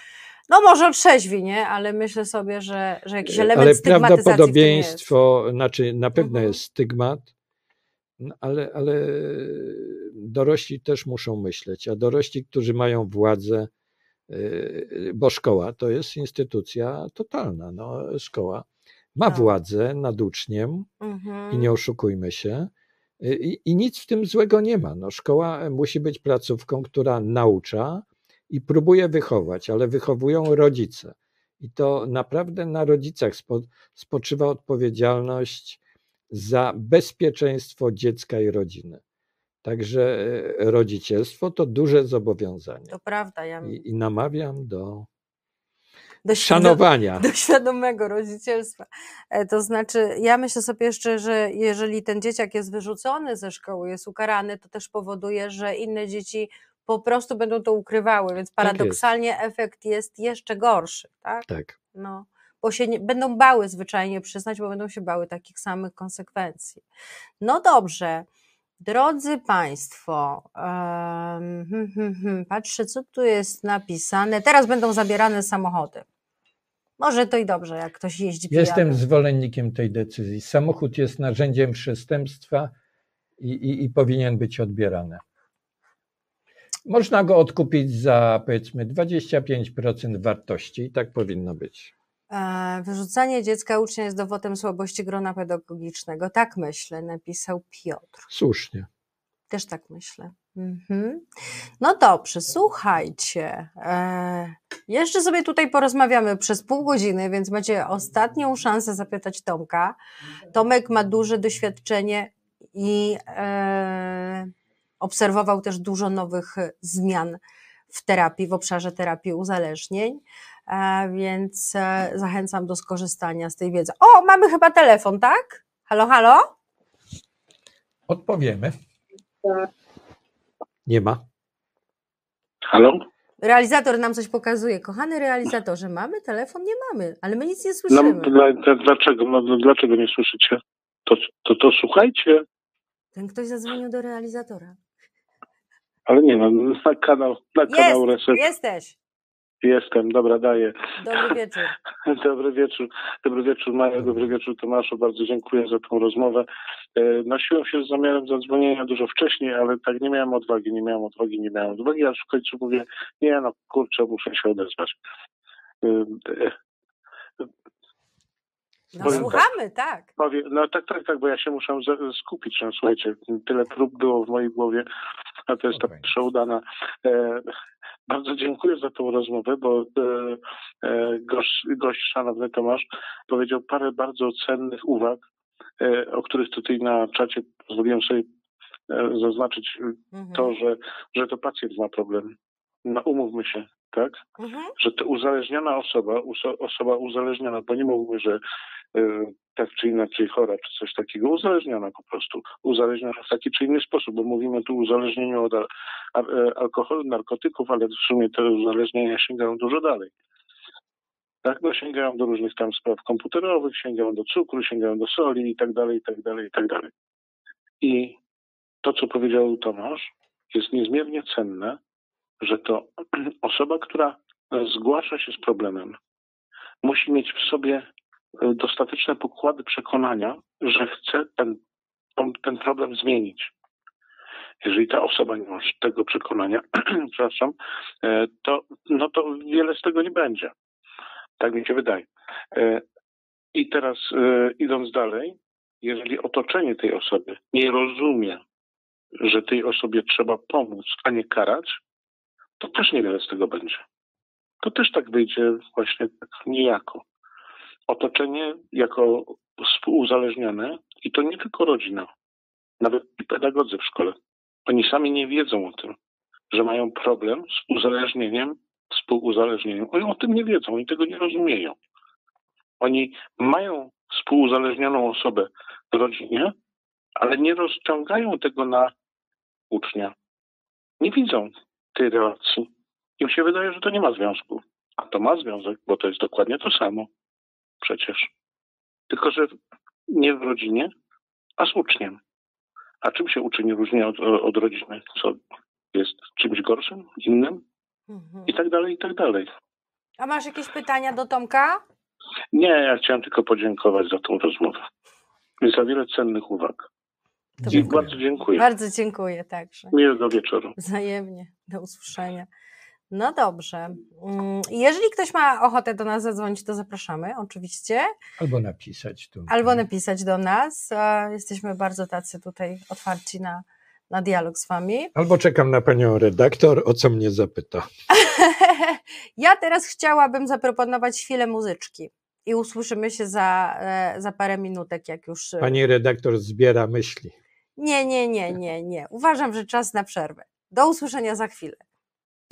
no może otrzeźwi, nie? Ale myślę sobie, że, że jakiś element ale stygmatyzacji tym jest. prawdopodobieństwo, znaczy na pewno Mhm. jest stygmat, no ale, ale dorośli też muszą myśleć, a dorośli, którzy mają władzę, yy, bo szkoła to jest instytucja totalna, no, szkoła ma Tak. władzę nad uczniem Mhm. i nie oszukujmy się. I, I nic w tym złego nie ma. No, szkoła musi być placówką, która naucza próbuje wychować, ale wychowują rodzice. I to naprawdę na rodzicach spo, spoczywa odpowiedzialność za bezpieczeństwo dziecka i rodziny. Także e, rodzicielstwo to duże zobowiązanie. To prawda, ja I, i namawiam do do, szanowania. do świadomego rodzicielstwa. E, To znaczy, ja myślę sobie jeszcze, że jeżeli ten dzieciak jest wyrzucony ze szkoły, jest ukarany, to też powoduje, że inne dzieci po prostu będą to ukrywały, więc Tak jest. paradoksalnie efekt jest jeszcze gorszy, tak? Tak. No, bo się nie, będą bały zwyczajnie przyznać, bo będą się bały takich samych konsekwencji. No dobrze. Drodzy Państwo, hmm, hmm, hmm, patrzę, co tu jest napisane. Teraz będą zabierane samochody. Może to i dobrze, jak ktoś jeździ pijany. Jestem zwolennikiem tej decyzji. Samochód jest narzędziem przestępstwa i, i, i powinien być odbierany. Można go odkupić za powiedzmy 25% wartości i tak powinno być. Wyrzucanie dziecka ucznia jest dowodem słabości grona pedagogicznego. Tak myślę, napisał Piotr. Słusznie. Też tak myślę. Mhm. No dobrze, słuchajcie. E, jeszcze sobie tutaj porozmawiamy przez pół godziny, więc macie ostatnią szansę zapytać Tomka. Tomek ma duże doświadczenie i e, obserwował też dużo nowych zmian w terapii, w obszarze terapii uzależnień, e, więc e, zachęcam do skorzystania z tej wiedzy. O, mamy chyba telefon, tak? Halo, halo? Odpowiemy. Nie ma. Halo? Realizator nam coś pokazuje. Kochany realizatorze, mamy telefon? Nie mamy, ale my nic nie No, słyszymy. dla, dla, dlaczego? No, no, dlaczego nie słyszycie? To, to, to słuchajcie. Ten ktoś zadzwonił do realizatora. Ale nie no, na kanał, na kanał Jest, Reset jesteś. jestem, dobra, daję. Dobry wieczór. Dobry wieczór, dobry wieczór Maja, dobry wieczór Tomaszu, bardzo dziękuję za tą rozmowę. E, Nosiłem się z zamiarem zadzwonienia dużo wcześniej, ale tak nie miałem odwagi, nie miałem odwagi, nie miałem odwagi, aż w końcu mówię, nie no kurczę, muszę się odezwać. E, e, No, Powiem słuchamy, tak. Powie, no tak, tak, tak, bo ja się muszę skupić. No, słuchajcie, tyle prób było w mojej głowie, a to jest ta Okej. przeudana. E, bardzo dziękuję za tą rozmowę, bo e, e, gość, gość, szanowny Tomasz, powiedział parę bardzo cennych uwag, e, o których tutaj na czacie pozwoliłem sobie e, zaznaczyć Mhm. to, że, że to pacjent ma problem. No umówmy się, tak? Mhm. że to uzależniona osoba, osoba uzależniona, bo nie mówmy, że y, tak czy inaczej chora, czy coś takiego, uzależniona po prostu, uzależniona w taki czy inny sposób, bo mówimy tu o uzależnieniu od al- al- e, alkoholu, narkotyków, ale w sumie te uzależnienia sięgają dużo dalej. Tak, no sięgają do różnych tam spraw komputerowych, sięgają do cukru, sięgają do soli i tak dalej, i tak dalej, i tak dalej. I to, co powiedział Tomasz, jest niezmiernie cenne, że to osoba, która zgłasza się z problemem, musi mieć w sobie e, dostateczne pokłady przekonania, że chce ten, ten- problem zmienić. Jeżeli ta osoba nie ma tego przekonania, przepraszam, e, to, no to wiele z tego nie będzie. Tak mi się wydaje. E, I teraz e, idąc dalej, jeżeli otoczenie tej osoby nie rozumie, że tej osobie trzeba pomóc, a nie karać, to też niewiele z tego będzie. To też tak wyjdzie właśnie tak niejako. Otoczenie jako współuzależnione i to nie tylko rodzina, nawet i pedagodzy w szkole. Oni sami nie wiedzą o tym, że mają problem z uzależnieniem, współuzależnieniem. Oni o tym nie wiedzą, oni tego nie rozumieją. Oni mają współuzależnioną osobę w rodzinie, ale nie rozciągają tego na ucznia. Nie widzą tej relacji. Im się wydaje, że to nie ma związku. A to ma związek, bo to jest dokładnie to samo. Przecież. Tylko, że nie w rodzinie, a z uczniem. A czym się uczeń różni od, od rodziny? Co jest czymś gorszym, innym? Mhm. I tak dalej, i tak dalej. A masz jakieś pytania do Tomka? Nie, ja chciałem tylko podziękować za tą rozmowę. Za wiele cennych uwag. Dziękuję. bardzo dziękuję. Bardzo dziękuję także. Miłego wieczoru. Wzajemnie. Do usłyszenia. No dobrze. Mm, Jeżeli ktoś ma ochotę do nas zadzwonić, to zapraszamy, oczywiście. Albo napisać tu. Albo napisać do nas. Jesteśmy bardzo tacy tutaj otwarci na, na dialog z Wami. Albo czekam na panią redaktor, o co mnie zapyta. Ja teraz chciałabym zaproponować chwilę muzyczki i usłyszymy się za, e, za parę minutek, jak już. e, Pani redaktor zbiera myśli. Nie, nie, nie, nie, nie. Uważam, że czas na przerwę. Do usłyszenia za chwilę.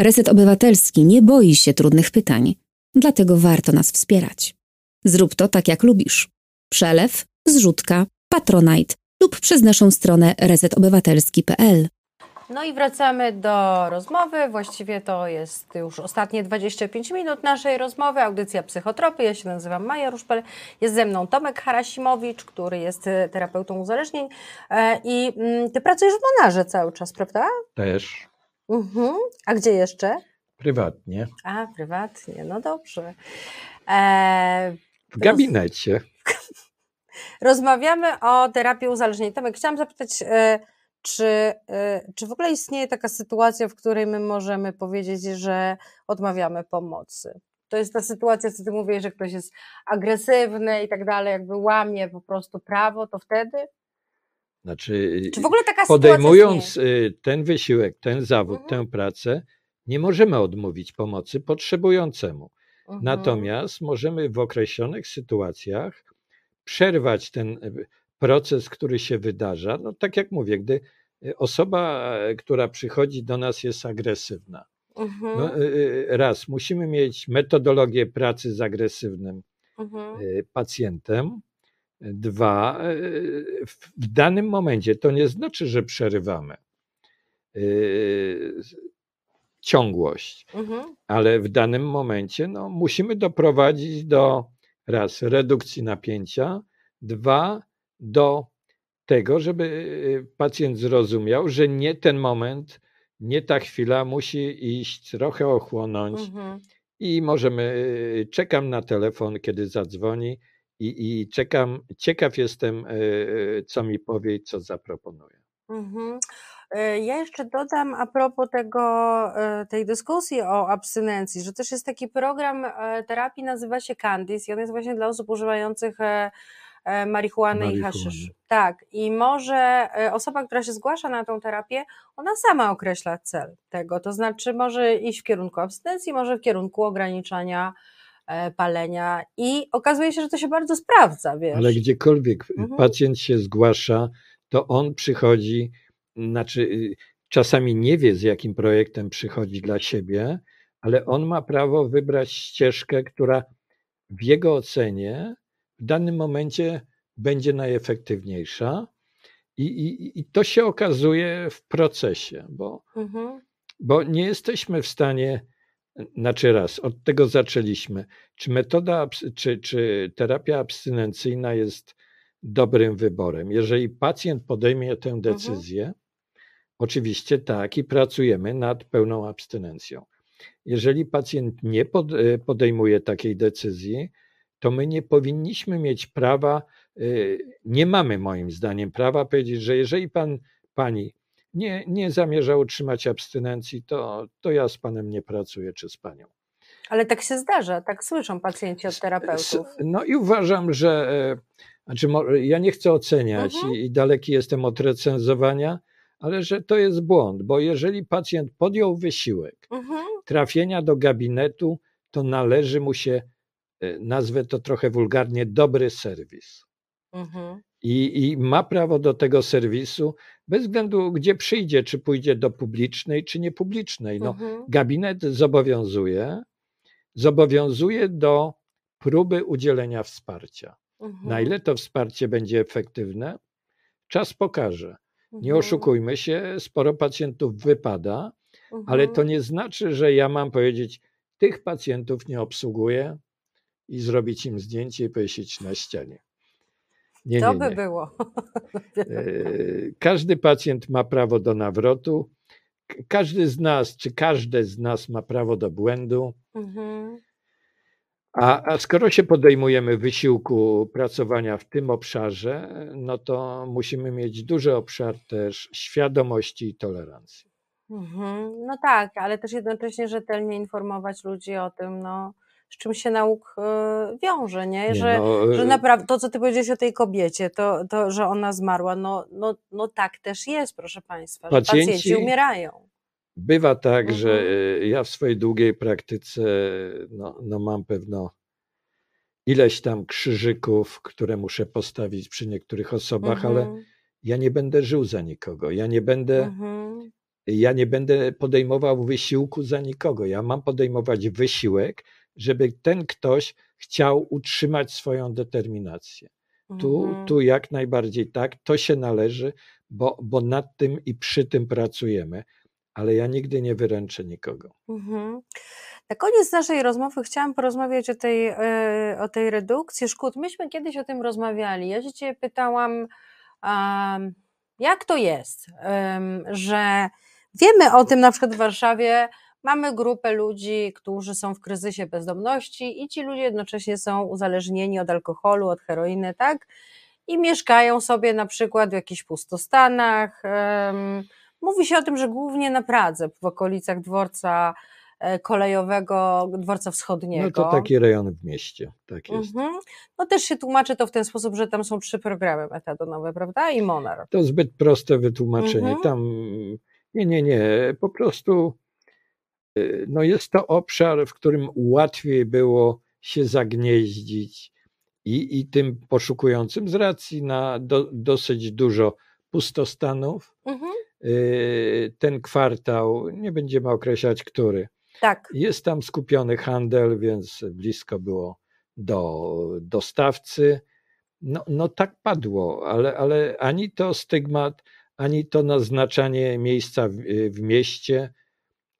Reset Obywatelski nie boi się trudnych pytań, dlatego warto nas wspierać. Zrób to tak jak lubisz. Przelew, zrzutka, patronite lub przez naszą stronę resetobywatelski.pl. No i wracamy do rozmowy. Właściwie to jest już ostatnie 25 minut naszej rozmowy. Audycja Psychotropy. Ja się nazywam Maja Ruszpel. Jest ze mną Tomek Harasimowicz, który jest e, terapeutą uzależnień. E, I mm, ty pracujesz w Monarze cały czas, prawda? Też Mhm. A gdzie jeszcze? prywatnie. A, prywatnie. No dobrze. E, W gabinecie. Rozmawiamy o terapii uzależnień. Tomek, chciałam zapytać, e, czy, e, czy w ogóle istnieje taka sytuacja, w której my możemy powiedzieć, że odmawiamy pomocy? To jest ta sytuacja, co ty mówisz, że ktoś jest agresywny i tak dalej, jakby łamie po prostu prawo, to wtedy? Znaczy, Czy w ogóle taka podejmując sytuacja y, ten wysiłek, ten zawód, Mhm. tę pracę, nie możemy odmówić pomocy potrzebującemu. Mhm. Natomiast możemy w określonych sytuacjach przerwać ten proces, który się wydarza. No, tak jak mówię, gdy e, osoba, e, która przychodzi do nas, jest agresywna. Mhm. No, e, e, raz, musimy mieć metodologię pracy z agresywnym Mhm. pacjentem. Dwa, w danym momencie to nie znaczy, że przerywamy ciągłość Mhm. ale w danym momencie no, musimy doprowadzić do raz redukcji napięcia, dwa do tego, żeby y, pacjent zrozumiał, że nie ten moment nie ta chwila, musi iść, trochę ochłonąć Mhm. i możemy, y, czekam na telefon, kiedy zadzwoni i, i czekam, ciekaw jestem, y, co mi powie i co zaproponuje. Mhm. E, Ja jeszcze dodam a propos tego, e, tej dyskusji o abstynencji, że też jest taki program e, terapii, nazywa się Candice i on jest właśnie dla osób używających e, marihuany i haszysz. Tak, i może e, osoba, która się zgłasza na tą terapię, ona sama określa cel tego, to znaczy może iść w kierunku abstynencji, może w kierunku ograniczania e, palenia i okazuje się, że to się bardzo sprawdza, wiesz. Ale gdziekolwiek Mhm. pacjent się zgłasza, to on przychodzi, znaczy y, czasami nie wie, z jakim projektem przychodzi dla siebie, ale on ma prawo wybrać ścieżkę, która w jego ocenie w danym momencie będzie najefektywniejsza. I, i, I to się okazuje w procesie, bo, Mhm. bo nie jesteśmy w stanie, znaczy raz, od tego zaczęliśmy, czy metoda, czy, czy terapia abstynencyjna jest dobrym wyborem. Jeżeli pacjent podejmie tę decyzję, oczywiście tak i pracujemy nad pełną abstynencją. Jeżeli pacjent nie pod, podejmuje takiej decyzji, to my nie powinniśmy mieć prawa, y, nie mamy moim zdaniem prawa powiedzieć, że jeżeli pan, pani nie, nie zamierza utrzymać abstynencji, to, to ja z panem nie pracuję, czy z panią. Ale tak się zdarza, tak słyszą pacjenci od terapeutów. No i uważam, że e, znaczy, ja nie chcę oceniać Mhm. i, i daleki jestem od recenzowania, ale że to jest błąd, bo jeżeli pacjent podjął wysiłek Mhm. trafienia do gabinetu, to należy mu się, nazwę to trochę wulgarnie, dobry serwis. Mhm. I, I ma prawo do tego serwisu, bez względu gdzie przyjdzie, czy pójdzie do publicznej, czy niepublicznej. No, Mhm. gabinet zobowiązuje, zobowiązuje do próby udzielenia wsparcia. Mhm. Na ile to wsparcie będzie efektywne, czas pokaże. Nie Mhm. oszukujmy się, sporo pacjentów wypada, ale to Mhm. nie znaczy, że ja mam powiedzieć, tych pacjentów nie obsługuję i zrobić im zdjęcie i powiesić na ścianie. Nie, To nie, by było. E, Każdy pacjent ma prawo do nawrotu. Każdy z nas, czy każde z nas ma prawo do błędu. Mhm. A, a skoro się podejmujemy wysiłku pracowania w tym obszarze, no to musimy mieć duży obszar też świadomości i tolerancji. Mhm. No tak, ale też jednocześnie rzetelnie informować ludzi o tym, no, z czym się nauk e, wiąże, nie? Nie, Że, no, że e, naprawdę to, co ty powiedziałeś o tej kobiecie, to, to że ona zmarła, no, no, no tak też jest, proszę Państwa, że Pacjenci- pacjenci umierają. Bywa tak, że Mhm. e, ja w swojej długiej praktyce no, no mam pewno ileś tam krzyżyków, które muszę postawić przy niektórych osobach, ale Mhm. ja nie będę żył za nikogo. Ja nie będę, Mhm. ja nie będę podejmował wysiłku za nikogo. Ja mam podejmować wysiłek, żeby ten ktoś chciał utrzymać swoją determinację. Tu, Mhm. tu jak najbardziej tak, to się należy, bo, bo nad tym i przy tym pracujemy, ale ja nigdy nie wyręczę nikogo. Mhm. Na koniec naszej rozmowy chciałam porozmawiać o tej, e, o tej redukcji szkód. Myśmy kiedyś o tym rozmawiali. Ja się Ciebie pytałam, jak to jest, że wiemy o tym na przykład w Warszawie, mamy grupę ludzi, którzy są w kryzysie bezdomności i ci ludzie jednocześnie są uzależnieni od alkoholu, od heroiny, tak? I mieszkają sobie na przykład w jakichś pustostanach. Mówi się o tym, że głównie na Pradze, w okolicach dworca e, kolejowego, dworca wschodniego. No to taki rejon w mieście, tak jest. Mhm. No też się tłumaczy to w ten sposób, że tam są trzy programy metadonowe, prawda? I Monar. To zbyt proste wytłumaczenie. Mhm. Tam nie, nie, nie. Po prostu no jest to obszar, w którym łatwiej było się zagnieździć i, i tym poszukującym z racji na do, dosyć dużo pustostanów. Mhm. y, Ten kwartał, nie będziemy określać który, Tak. jest tam skupiony handel, więc blisko było do dostawcy. No, no tak padło, ale, ale ani to stygmat, ani to naznaczanie miejsca w, w mieście.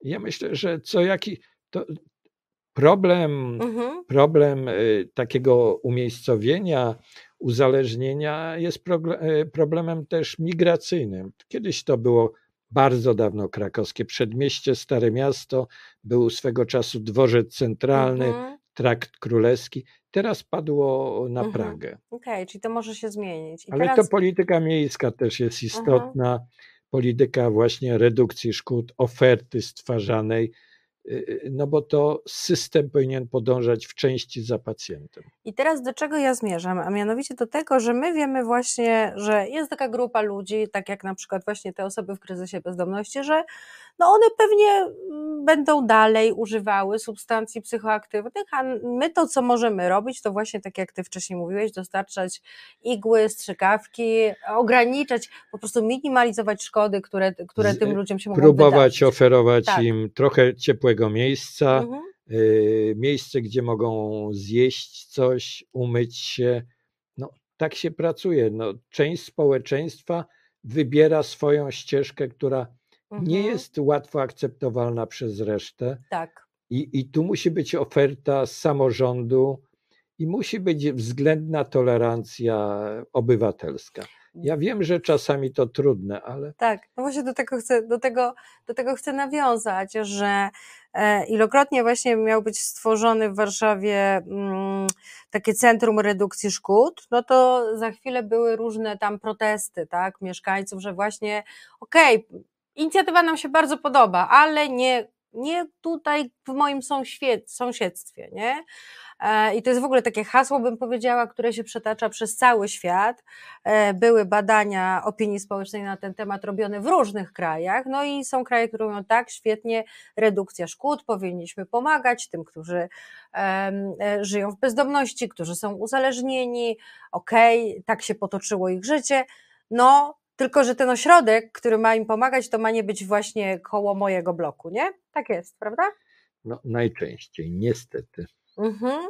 Ja myślę, że co jaki to problem, Mhm. problem y, takiego umiejscowienia, uzależnienia jest y, problemem też migracyjnym. Kiedyś to było bardzo dawno krakowskie przedmieście, Stare Miasto, był swego czasu dworzec centralny, Mhm. trakt królewski. Teraz padło na Mhm. Pragę. Okej, czyli to może się zmienić. I Ale teraz, to polityka miejska też jest istotna. Polityka właśnie redukcji szkód, oferty stwarzanej, y, y, no bo to system powinien podążać w części za pacjentem. I teraz do czego ja zmierzam? A mianowicie do tego, że my wiemy właśnie, że jest taka grupa ludzi, tak jak na przykład właśnie te osoby w kryzysie bezdomności, że no one pewnie mm, będą dalej używały substancji psychoaktywnych, a my to, co możemy robić, to właśnie tak jak ty wcześniej mówiłeś, dostarczać igły, strzykawki, ograniczać, po prostu minimalizować szkody, które, które tym ludziom się mogą Próbować wydarzyć. oferować Tak. im trochę ciepłego miejsca, Mhm. y, miejsce, gdzie mogą zjeść coś, umyć się. No, tak się pracuje. No, część społeczeństwa wybiera swoją ścieżkę, która nie Mhm. jest łatwo akceptowalna przez resztę. Tak. I, I tu musi być oferta z samorządu i musi być względna tolerancja obywatelska. Ja wiem, że czasami to trudne, ale Tak, no właśnie do tego chcę, do tego, do tego chcę nawiązać, że e, ilokrotnie właśnie miał być stworzony w Warszawie mm, takie centrum redukcji szkód, no to za chwilę były różne tam protesty, tak, mieszkańców, że właśnie okej, inicjatywa nam się bardzo podoba, ale nie, nie tutaj w moim sąsiedztwie, nie? E, I to jest w ogóle takie hasło, bym powiedziała, które się przetacza przez cały świat. E, Były badania opinii społecznej na ten temat robione w różnych krajach, no i są kraje, które mówią tak, świetnie, redukcja szkód, powinniśmy pomagać tym, którzy e, żyją w bezdomności, którzy są uzależnieni, okej, tak się potoczyło ich życie, no tylko, że ten ośrodek, który ma im pomagać, to ma nie być właśnie koło mojego bloku, nie? Tak jest, prawda? no, najczęściej, niestety. Mhm.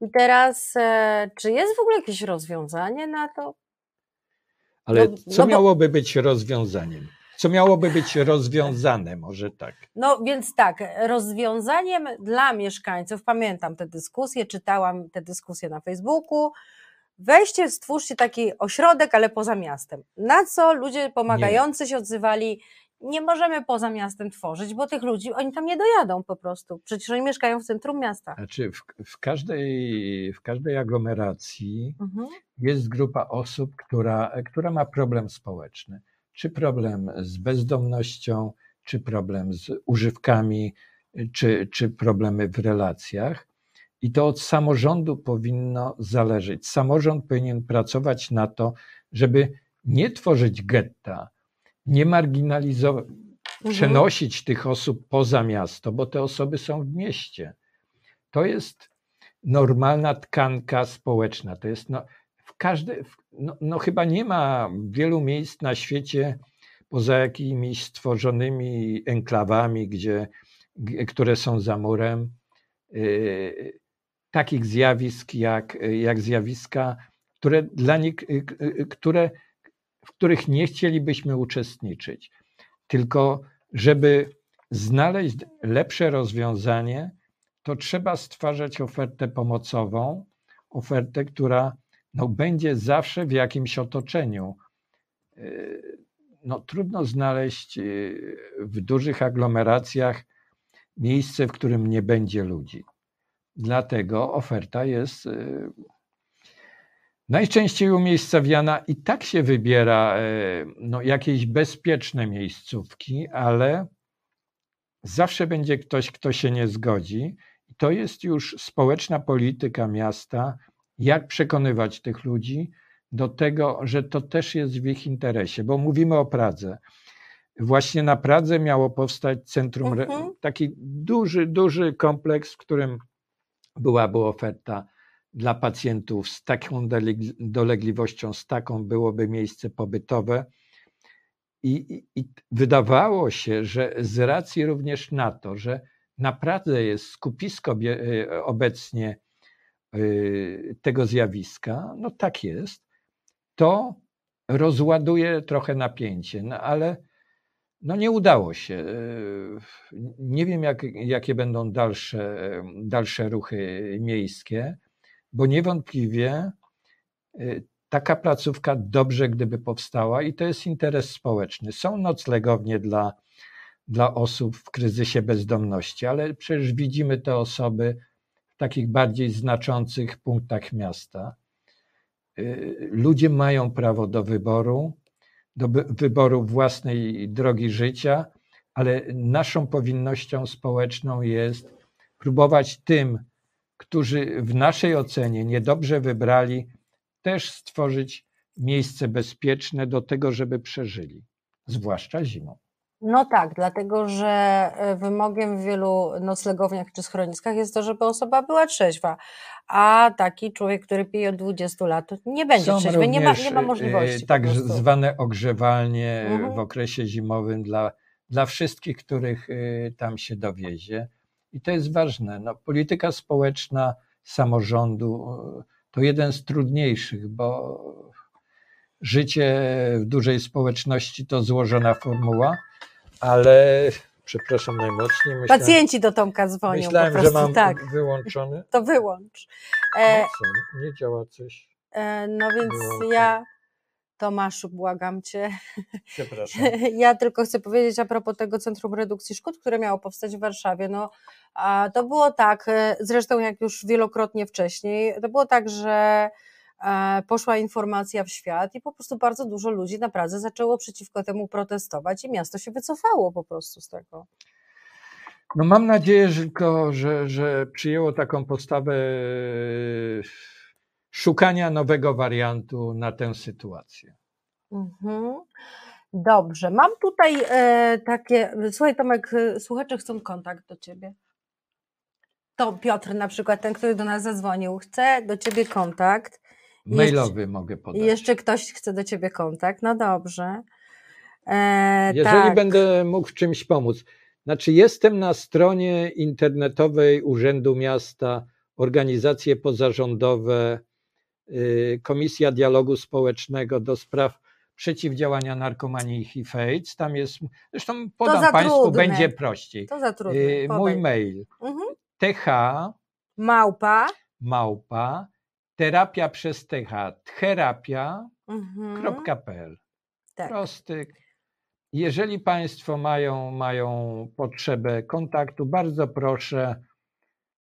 I teraz, e, czy jest w ogóle jakieś rozwiązanie na to? Ale No- co no bo- miałoby być rozwiązaniem? Co miałoby być rozwiązane, może tak? No więc tak, rozwiązaniem dla mieszkańców, pamiętam te dyskusje, czytałam te dyskusje na Facebooku. Weźcie, stwórzcie taki ośrodek, ale poza miastem. Na co ludzie pomagający się odzywali, nie możemy poza miastem tworzyć, bo tych ludzi, oni tam nie dojadą po prostu. Przecież oni mieszkają w centrum miasta. Znaczy, w, w, każdej, w każdej aglomeracji Mhm. jest grupa osób, która, która ma problem społeczny. Czy problem z bezdomnością, czy problem z używkami, czy, czy problemy w relacjach. I to od samorządu powinno zależeć. Samorząd powinien pracować na to, żeby nie tworzyć getta, nie marginalizować, Mhm. przenosić tych osób poza miasto, bo te osoby są w mieście. To jest normalna tkanka społeczna. To jest no, w każde, w- no, no chyba nie ma wielu miejsc na świecie poza jakimiś stworzonymi enklawami, gdzie, które są za murem, yy, takich zjawisk jak, jak zjawiska, które dla nich, y, y, które, w których nie chcielibyśmy uczestniczyć. Tylko żeby znaleźć lepsze rozwiązanie, to trzeba stwarzać ofertę pomocową, ofertę, która no, będzie zawsze w jakimś otoczeniu. No, trudno znaleźć w dużych aglomeracjach miejsce, w którym nie będzie ludzi. Dlatego oferta jest yy, najczęściej umiejscowiana i tak się wybiera yy, no, jakieś bezpieczne miejscówki, ale zawsze będzie ktoś, kto się nie zgodzi. To jest już społeczna polityka miasta, jak przekonywać tych ludzi do tego, że to też jest w ich interesie, bo mówimy o Pradze. Właśnie na Pradze miało powstać centrum, Mhm. taki duży, duży kompleks, w którym byłaby oferta dla pacjentów z taką doleg- dolegliwością, z taką byłoby miejsce pobytowe. I, i, I wydawało się, że z racji również na to, że na Pradze jest skupisko y, obecnie y, tego zjawiska, no tak jest, to rozładuje trochę napięcie, no ale no nie udało się. Y, Nie wiem, jak, jakie będą dalsze, dalsze ruchy miejskie, bo niewątpliwie y, taka placówka dobrze, gdyby powstała i to jest interes społeczny. Są noclegownie dla, dla osób w kryzysie bezdomności, ale przecież widzimy te osoby w takich bardziej znaczących punktach miasta. Y, ludzie mają prawo do wyboru, do wyboru własnej drogi życia, ale naszą powinnością społeczną jest próbować tym, którzy w naszej ocenie niedobrze wybrali, też stworzyć miejsce bezpieczne do tego, żeby przeżyli, zwłaszcza zimą. No tak, dlatego że e, wymogiem w wielu noclegowniach czy schroniskach jest to, żeby osoba była trzeźwa, a taki człowiek, który pije od 20 lat, nie będzie Są trzeźwy, nie ma, nie ma również, możliwości. Tak zwane ogrzewalnie Mhm. w okresie zimowym dla, dla wszystkich, których e, tam się dowiezie. I to jest ważne. No, polityka społeczna samorządu e, to jeden z trudniejszych, bo życie w dużej społeczności to złożona formuła, ale przepraszam najmocniej. Myślałem, Pacjenci do Tomka dzwonią myślałem po prostu, że mam tak, wyłączony. to wyłącz. No E, co, nie działa coś. e, no więc Wyłączę. ja, Tomaszu, błagam Cię, Przepraszam. Ja tylko chcę powiedzieć a propos tego Centrum Redukcji Szkód, które miało powstać w Warszawie. No, a to było tak, e, zresztą jak już wielokrotnie wcześniej, to było tak, że poszła informacja w świat i po prostu bardzo dużo ludzi na Pradze zaczęło przeciwko temu protestować i miasto się wycofało po prostu z tego. No mam nadzieję, że, tylko, że, że przyjęło taką postawę e, szukania nowego wariantu na tę sytuację. Mhm. Dobrze, mam tutaj e, takie. Słuchaj, Tomek, e, słuchacze chcą kontakt do ciebie. To Piotr, na przykład, ten, który do nas zadzwonił, chce do ciebie kontakt. Mailowy mogę Jeszcze, podać. i jeszcze ktoś chce do ciebie kontakt. No dobrze. E, Jeżeli tak. będę mógł w czymś pomóc. Znaczy, jestem na stronie internetowej Urzędu Miasta, organizacje pozarządowe, y, Komisja Dialogu Społecznego do spraw przeciwdziałania narkomanii i HIV-AIDS. Tam jest, zresztą podam Państwu, trudne. będzie prościej. To za trudne. Y, Mój mail Mhm. th Małpa. małpa terapia przez th therapia.pl Mhm. Tak. prosty. Jeżeli Państwo mają, mają potrzebę kontaktu, bardzo proszę.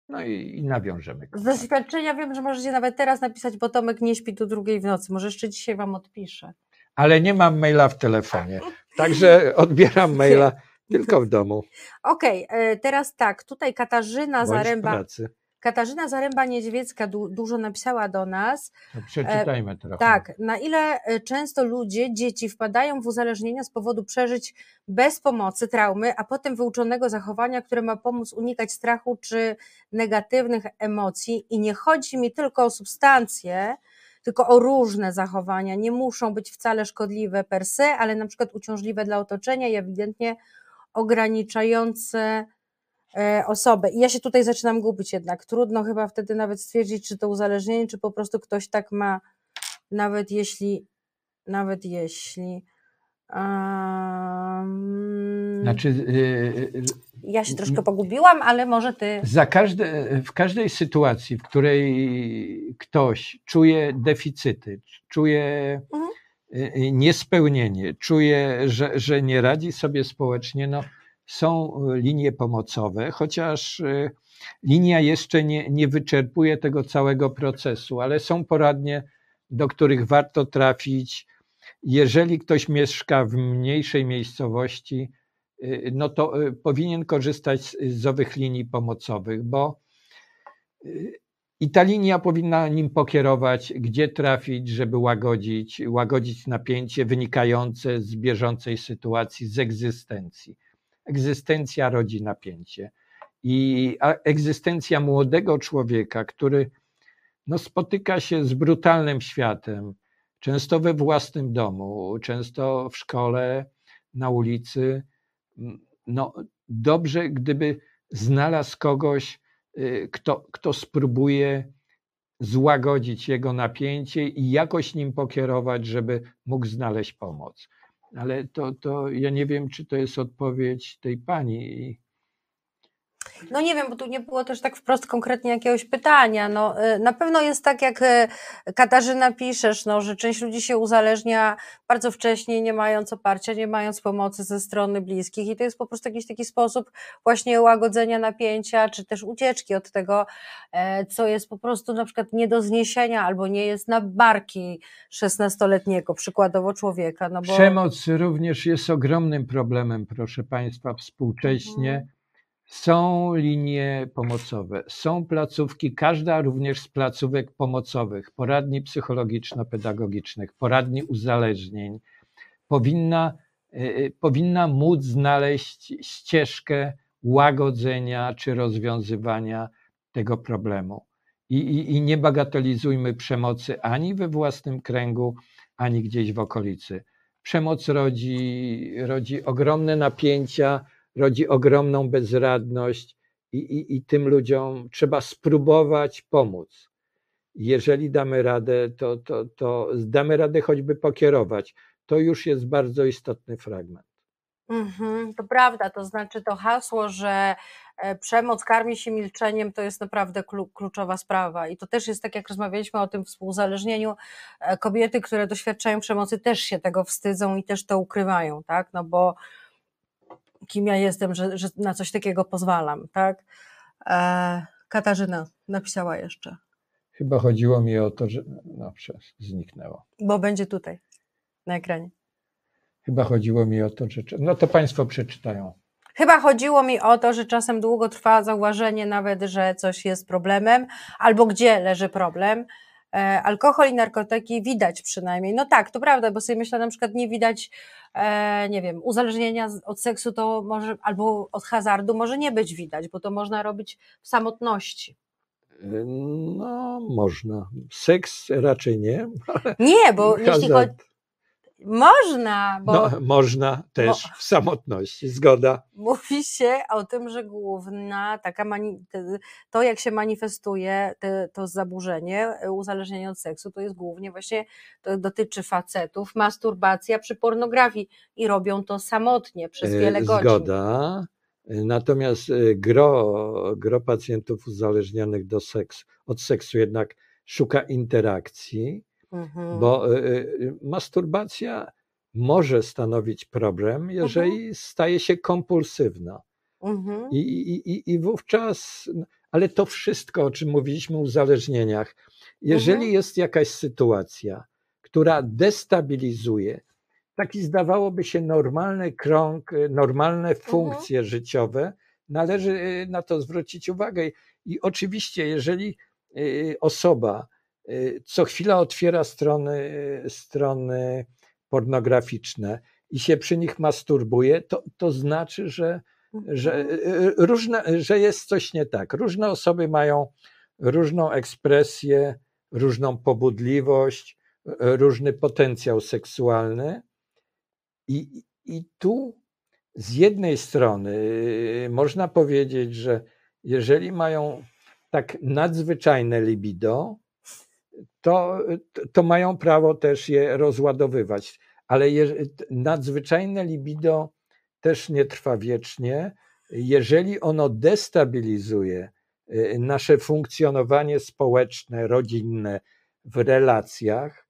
No i, i nawiążemy Z doświadczenia wiem, że możecie nawet teraz napisać, bo Tomek nie śpi tu drugiej w nocy. Może jeszcze dzisiaj Wam odpiszę. Ale nie mam maila w telefonie, także odbieram maila tylko w domu Okej, e, teraz tak, tutaj Katarzyna bądź Zaręba, pracy. Katarzyna Zaręba-Niedźwiecka du, dużo napisała do nas. No, przeczytajmy trochę. Tak, na ile e, często ludzie, dzieci wpadają w uzależnienia z powodu przeżyć bez pomocy, traumy, a potem wyuczonego zachowania, które ma pomóc unikać strachu czy negatywnych emocji. I nie chodzi mi tylko o substancje, tylko o różne zachowania. Nie muszą być wcale szkodliwe per se, ale na przykład uciążliwe dla otoczenia i ewidentnie ograniczające e, osobę. I ja się tutaj zaczynam gubić jednak. Trudno chyba wtedy nawet stwierdzić, czy to uzależnienie, czy po prostu ktoś tak ma, nawet jeśli, nawet jeśli. Um, Znaczy, y, y, ja się troszkę pogubiłam, ale może ty. za każde, w każdej sytuacji, w której ktoś czuje deficyty, czuje Mhm. y, y, niespełnienie, czuje, że, że nie radzi sobie społecznie, no, są linie pomocowe, chociaż y, linia jeszcze nie, nie wyczerpuje tego całego procesu, ale są poradnie, do których warto trafić. Jeżeli ktoś mieszka w mniejszej miejscowości, y, no to powinien korzystać z, owych linii pomocowych, bo i ta linia powinna nim pokierować, gdzie trafić, żeby łagodzić, łagodzić napięcie wynikające z bieżącej sytuacji, z egzystencji. Egzystencja rodzi napięcie. I egzystencja młodego człowieka, który no, spotyka się z brutalnym światem, często we własnym domu, często w szkole, na ulicy. No, dobrze, gdyby znalazł kogoś, y, kto, kto spróbuje złagodzić jego napięcie i jakoś nim pokierować, żeby mógł znaleźć pomoc. Ale to, to ja nie wiem, czy to jest odpowiedź tej pani. No nie wiem, bo tu nie było też tak wprost konkretnie jakiegoś pytania. No, y, na pewno jest tak, jak y, Katarzyna piszesz, no, że część ludzi się uzależnia bardzo wcześnie, nie mając oparcia, nie mając pomocy ze strony bliskich i to jest po prostu jakiś taki sposób właśnie łagodzenia napięcia, czy też ucieczki od tego, e, co jest po prostu na przykład nie do zniesienia albo nie jest na barki 16-letniego przykładowo człowieka. No bo... Przemoc również jest ogromnym problemem, proszę Państwa, współcześnie. Są linie pomocowe, są placówki, każda również z placówek pomocowych, poradni psychologiczno-pedagogicznych, poradni uzależnień, powinna, y, y, powinna móc znaleźć ścieżkę łagodzenia czy rozwiązywania tego problemu. I, i, I nie bagatelizujmy przemocy ani we własnym kręgu, ani gdzieś w okolicy. Przemoc rodzi, rodzi ogromne napięcia, rodzi ogromną bezradność i, i, i tym ludziom trzeba spróbować pomóc. Jeżeli damy radę, to, to, to damy radę choćby pokierować. To już jest bardzo istotny fragment. Mhm, to prawda, to znaczy to hasło, że e, przemoc karmi się milczeniem, to jest naprawdę klu- kluczowa sprawa. I to też jest tak, jak rozmawialiśmy o tym współzależnieniu, e, kobiety, które doświadczają przemocy, też się tego wstydzą i też to ukrywają, tak? No bo kim ja jestem, że, że na coś takiego pozwalam, tak? E, Katarzyna napisała jeszcze, Chyba chodziło mi o to, że. No, zniknęło. bo będzie tutaj na ekranie. Chyba chodziło mi o to, że. No to Państwo przeczytają. Chyba chodziło mi o to, że czasem długo trwa zauważenie nawet, że coś jest problemem, albo gdzie leży problem. E, Alkohol i narkotyki widać przynajmniej. No tak, to prawda, bo sobie myślę, na przykład nie widać, e, nie wiem, uzależnienia od seksu to może, albo od hazardu może nie być widać, bo to można robić w samotności. No, można. Seks raczej nie. Nie, bo jeśli chodzi. Można, bo No, można też w samotności, zgoda. mówi się o tym, że główna taka mani- to, jak się manifestuje te, to zaburzenie, uzależnienie od seksu, to jest głównie właśnie, to dotyczy facetów, masturbacja przy pornografii i robią to samotnie przez E, wiele godzin. Zgoda. E, Natomiast e, gro, gro pacjentów uzależnionych do od seksu jednak szuka interakcji, Mhm. bo e, e, masturbacja może stanowić problem, jeżeli staje się kompulsywna. Mhm. I, i, i, wówczas, ale to wszystko, o czym mówiliśmy o uzależnieniach, jeżeli Mhm. jest jakaś sytuacja, która destabilizuje taki zdawałoby się normalny krąg, y, normalne funkcje życiowe, należy y, na to zwrócić uwagę. I oczywiście, jeżeli y, osoba y, co chwila otwiera strony, y, strony pornograficzne i się przy nich masturbuje, to, to znaczy, że, że, Mhm. y, różne, że jest coś nie tak. Różne osoby mają różną ekspresję, różną pobudliwość, y, różny potencjał seksualny. I, I tu z jednej strony y, można powiedzieć, że jeżeli mają tak nadzwyczajne libido, to, to mają prawo też je rozładowywać. Ale je, nadzwyczajne libido też nie trwa wiecznie. Jeżeli ono destabilizuje y, nasze funkcjonowanie społeczne, rodzinne w relacjach,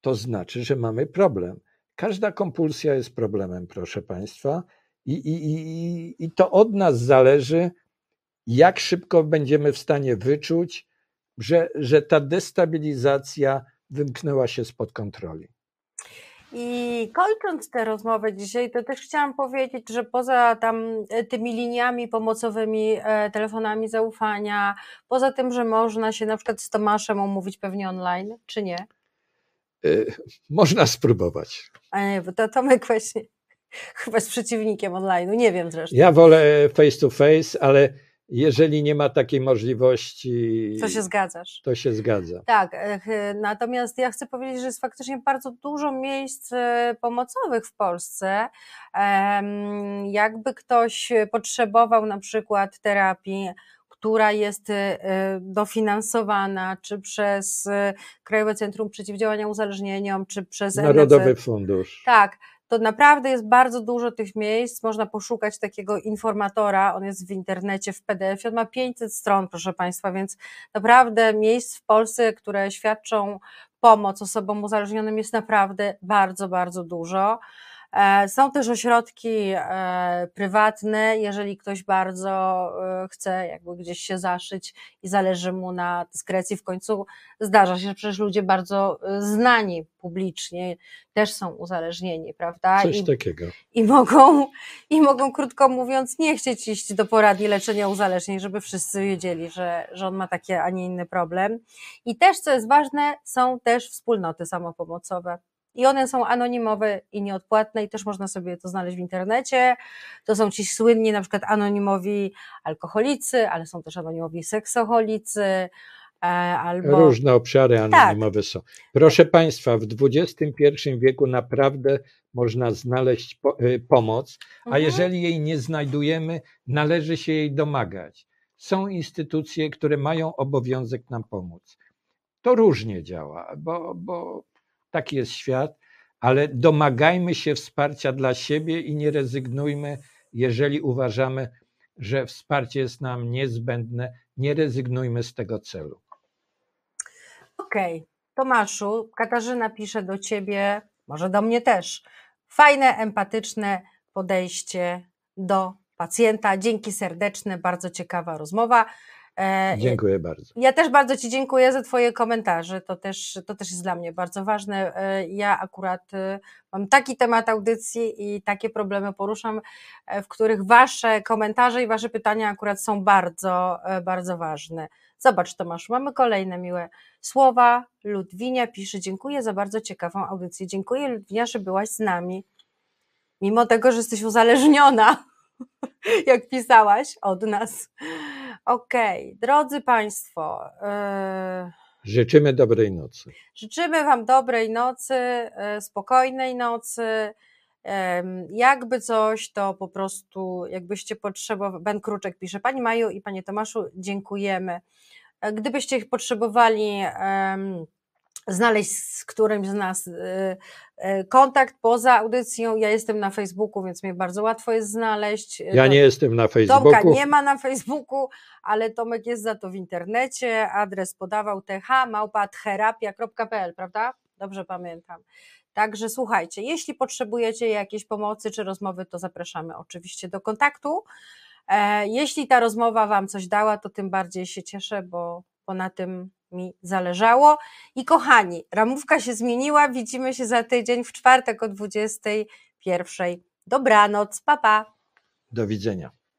to znaczy, że mamy problem. Każda kompulsja jest problemem, proszę Państwa, i, i, i, i to od nas zależy, jak szybko będziemy w stanie wyczuć, że, że ta destabilizacja wymknęła się spod kontroli. I kończąc tę rozmowę dzisiaj, to też chciałam powiedzieć, że poza tam e, tymi liniami pomocowymi, e, telefonami zaufania, poza tym, że można się na przykład z Tomaszem umówić pewnie online, czy nie? Y, Można spróbować. A nie, bo to Tomek właśnie chyba jest przeciwnikiem online'u, nie wiem zresztą. Ja wolę face to face, ale jeżeli nie ma takiej możliwości, Co się zgadzasz? to się zgadza. Tak, e, natomiast ja chcę powiedzieć, że jest faktycznie bardzo dużo miejsc e, pomocowych w Polsce. Jakby ktoś potrzebował na przykład terapii, która jest e, dofinansowana, czy przez Krajowe Centrum Przeciwdziałania Uzależnieniom, czy przez Narodowy Fundusz. tak, to naprawdę jest bardzo dużo tych miejsc. Można poszukać takiego informatora. On jest w internecie, w PDF. On ma 500 stron, proszę Państwa, więc naprawdę miejsc w Polsce, które świadczą pomoc osobom uzależnionym jest naprawdę bardzo, bardzo dużo. E, są też ośrodki e, prywatne, jeżeli ktoś bardzo e, chce jakby gdzieś się zaszyć i zależy mu na dyskrecji. W końcu zdarza się, że przecież ludzie bardzo znani publicznie też są uzależnieni, prawda? Coś I, takiego. I mogą, I mogą, krótko mówiąc, nie chcieć iść do poradni leczenia uzależnień, żeby wszyscy wiedzieli, że, że on ma taki, a nie inny problem. I też, co jest ważne, są też wspólnoty samopomocowe i one są anonimowe i nieodpłatne i też można sobie to znaleźć w internecie. To są ci słynni na przykład anonimowi alkoholicy, ale są też anonimowi seksoholicy, e, Albo... Różne obszary tak. anonimowe tak. są. Proszę Państwa, w XXI wieku naprawdę można znaleźć po, y, pomoc, a mhm. jeżeli jej nie znajdujemy, należy się jej domagać. Są instytucje, które mają obowiązek nam pomóc. To różnie działa, bo, bo taki jest świat, ale domagajmy się wsparcia dla siebie i nie rezygnujmy, jeżeli uważamy, że wsparcie jest nam niezbędne, nie rezygnujmy z tego celu. Okej, okay. Tomaszu, Katarzyna pisze do ciebie, może do mnie też. Fajne, empatyczne podejście do pacjenta. Dzięki serdeczne, bardzo ciekawa rozmowa. E, dziękuję bardzo. Ja też bardzo Ci dziękuję za Twoje komentarze. To też, to też jest dla mnie bardzo ważne. E, ja akurat e, mam taki temat audycji i takie problemy poruszam, w których Wasze komentarze i Wasze pytania akurat są bardzo, bardzo ważne. Zobacz, Tomasz, mamy kolejne miłe słowa. Ludwinia pisze: Dziękuję za bardzo ciekawą audycję. Dziękuję, Ludwinia, że byłaś z nami. Mimo tego, że jesteś uzależniona, jak pisałaś od nas. Okej, okay. drodzy Państwo. Yy... Życzymy dobrej nocy. Życzymy Wam dobrej nocy, yy, spokojnej nocy. Jakby coś, to po prostu, jakbyście potrzebowali, Ben Kruczek pisze, Pani Maju i Panie Tomaszu, dziękujemy. E, gdybyście potrzebowali znaleźć z którymś z nas y, y, kontakt poza audycją. Ja jestem na Facebooku, więc mnie bardzo łatwo jest znaleźć. Ja nie jestem na Facebooku. Tomka nie ma na Facebooku, ale Tomek jest za to w internecie. Adres podawał thmałpatherapia.pl, prawda? Dobrze pamiętam. Także słuchajcie, jeśli potrzebujecie jakiejś pomocy czy rozmowy, to zapraszamy oczywiście do kontaktu. E, jeśli ta rozmowa Wam coś dała, to tym bardziej się cieszę, bo, bo na tym mi zależało. I kochani, ramówka się zmieniła. Widzimy się za tydzień w czwartek o 21. Dobranoc, papa. Do widzenia.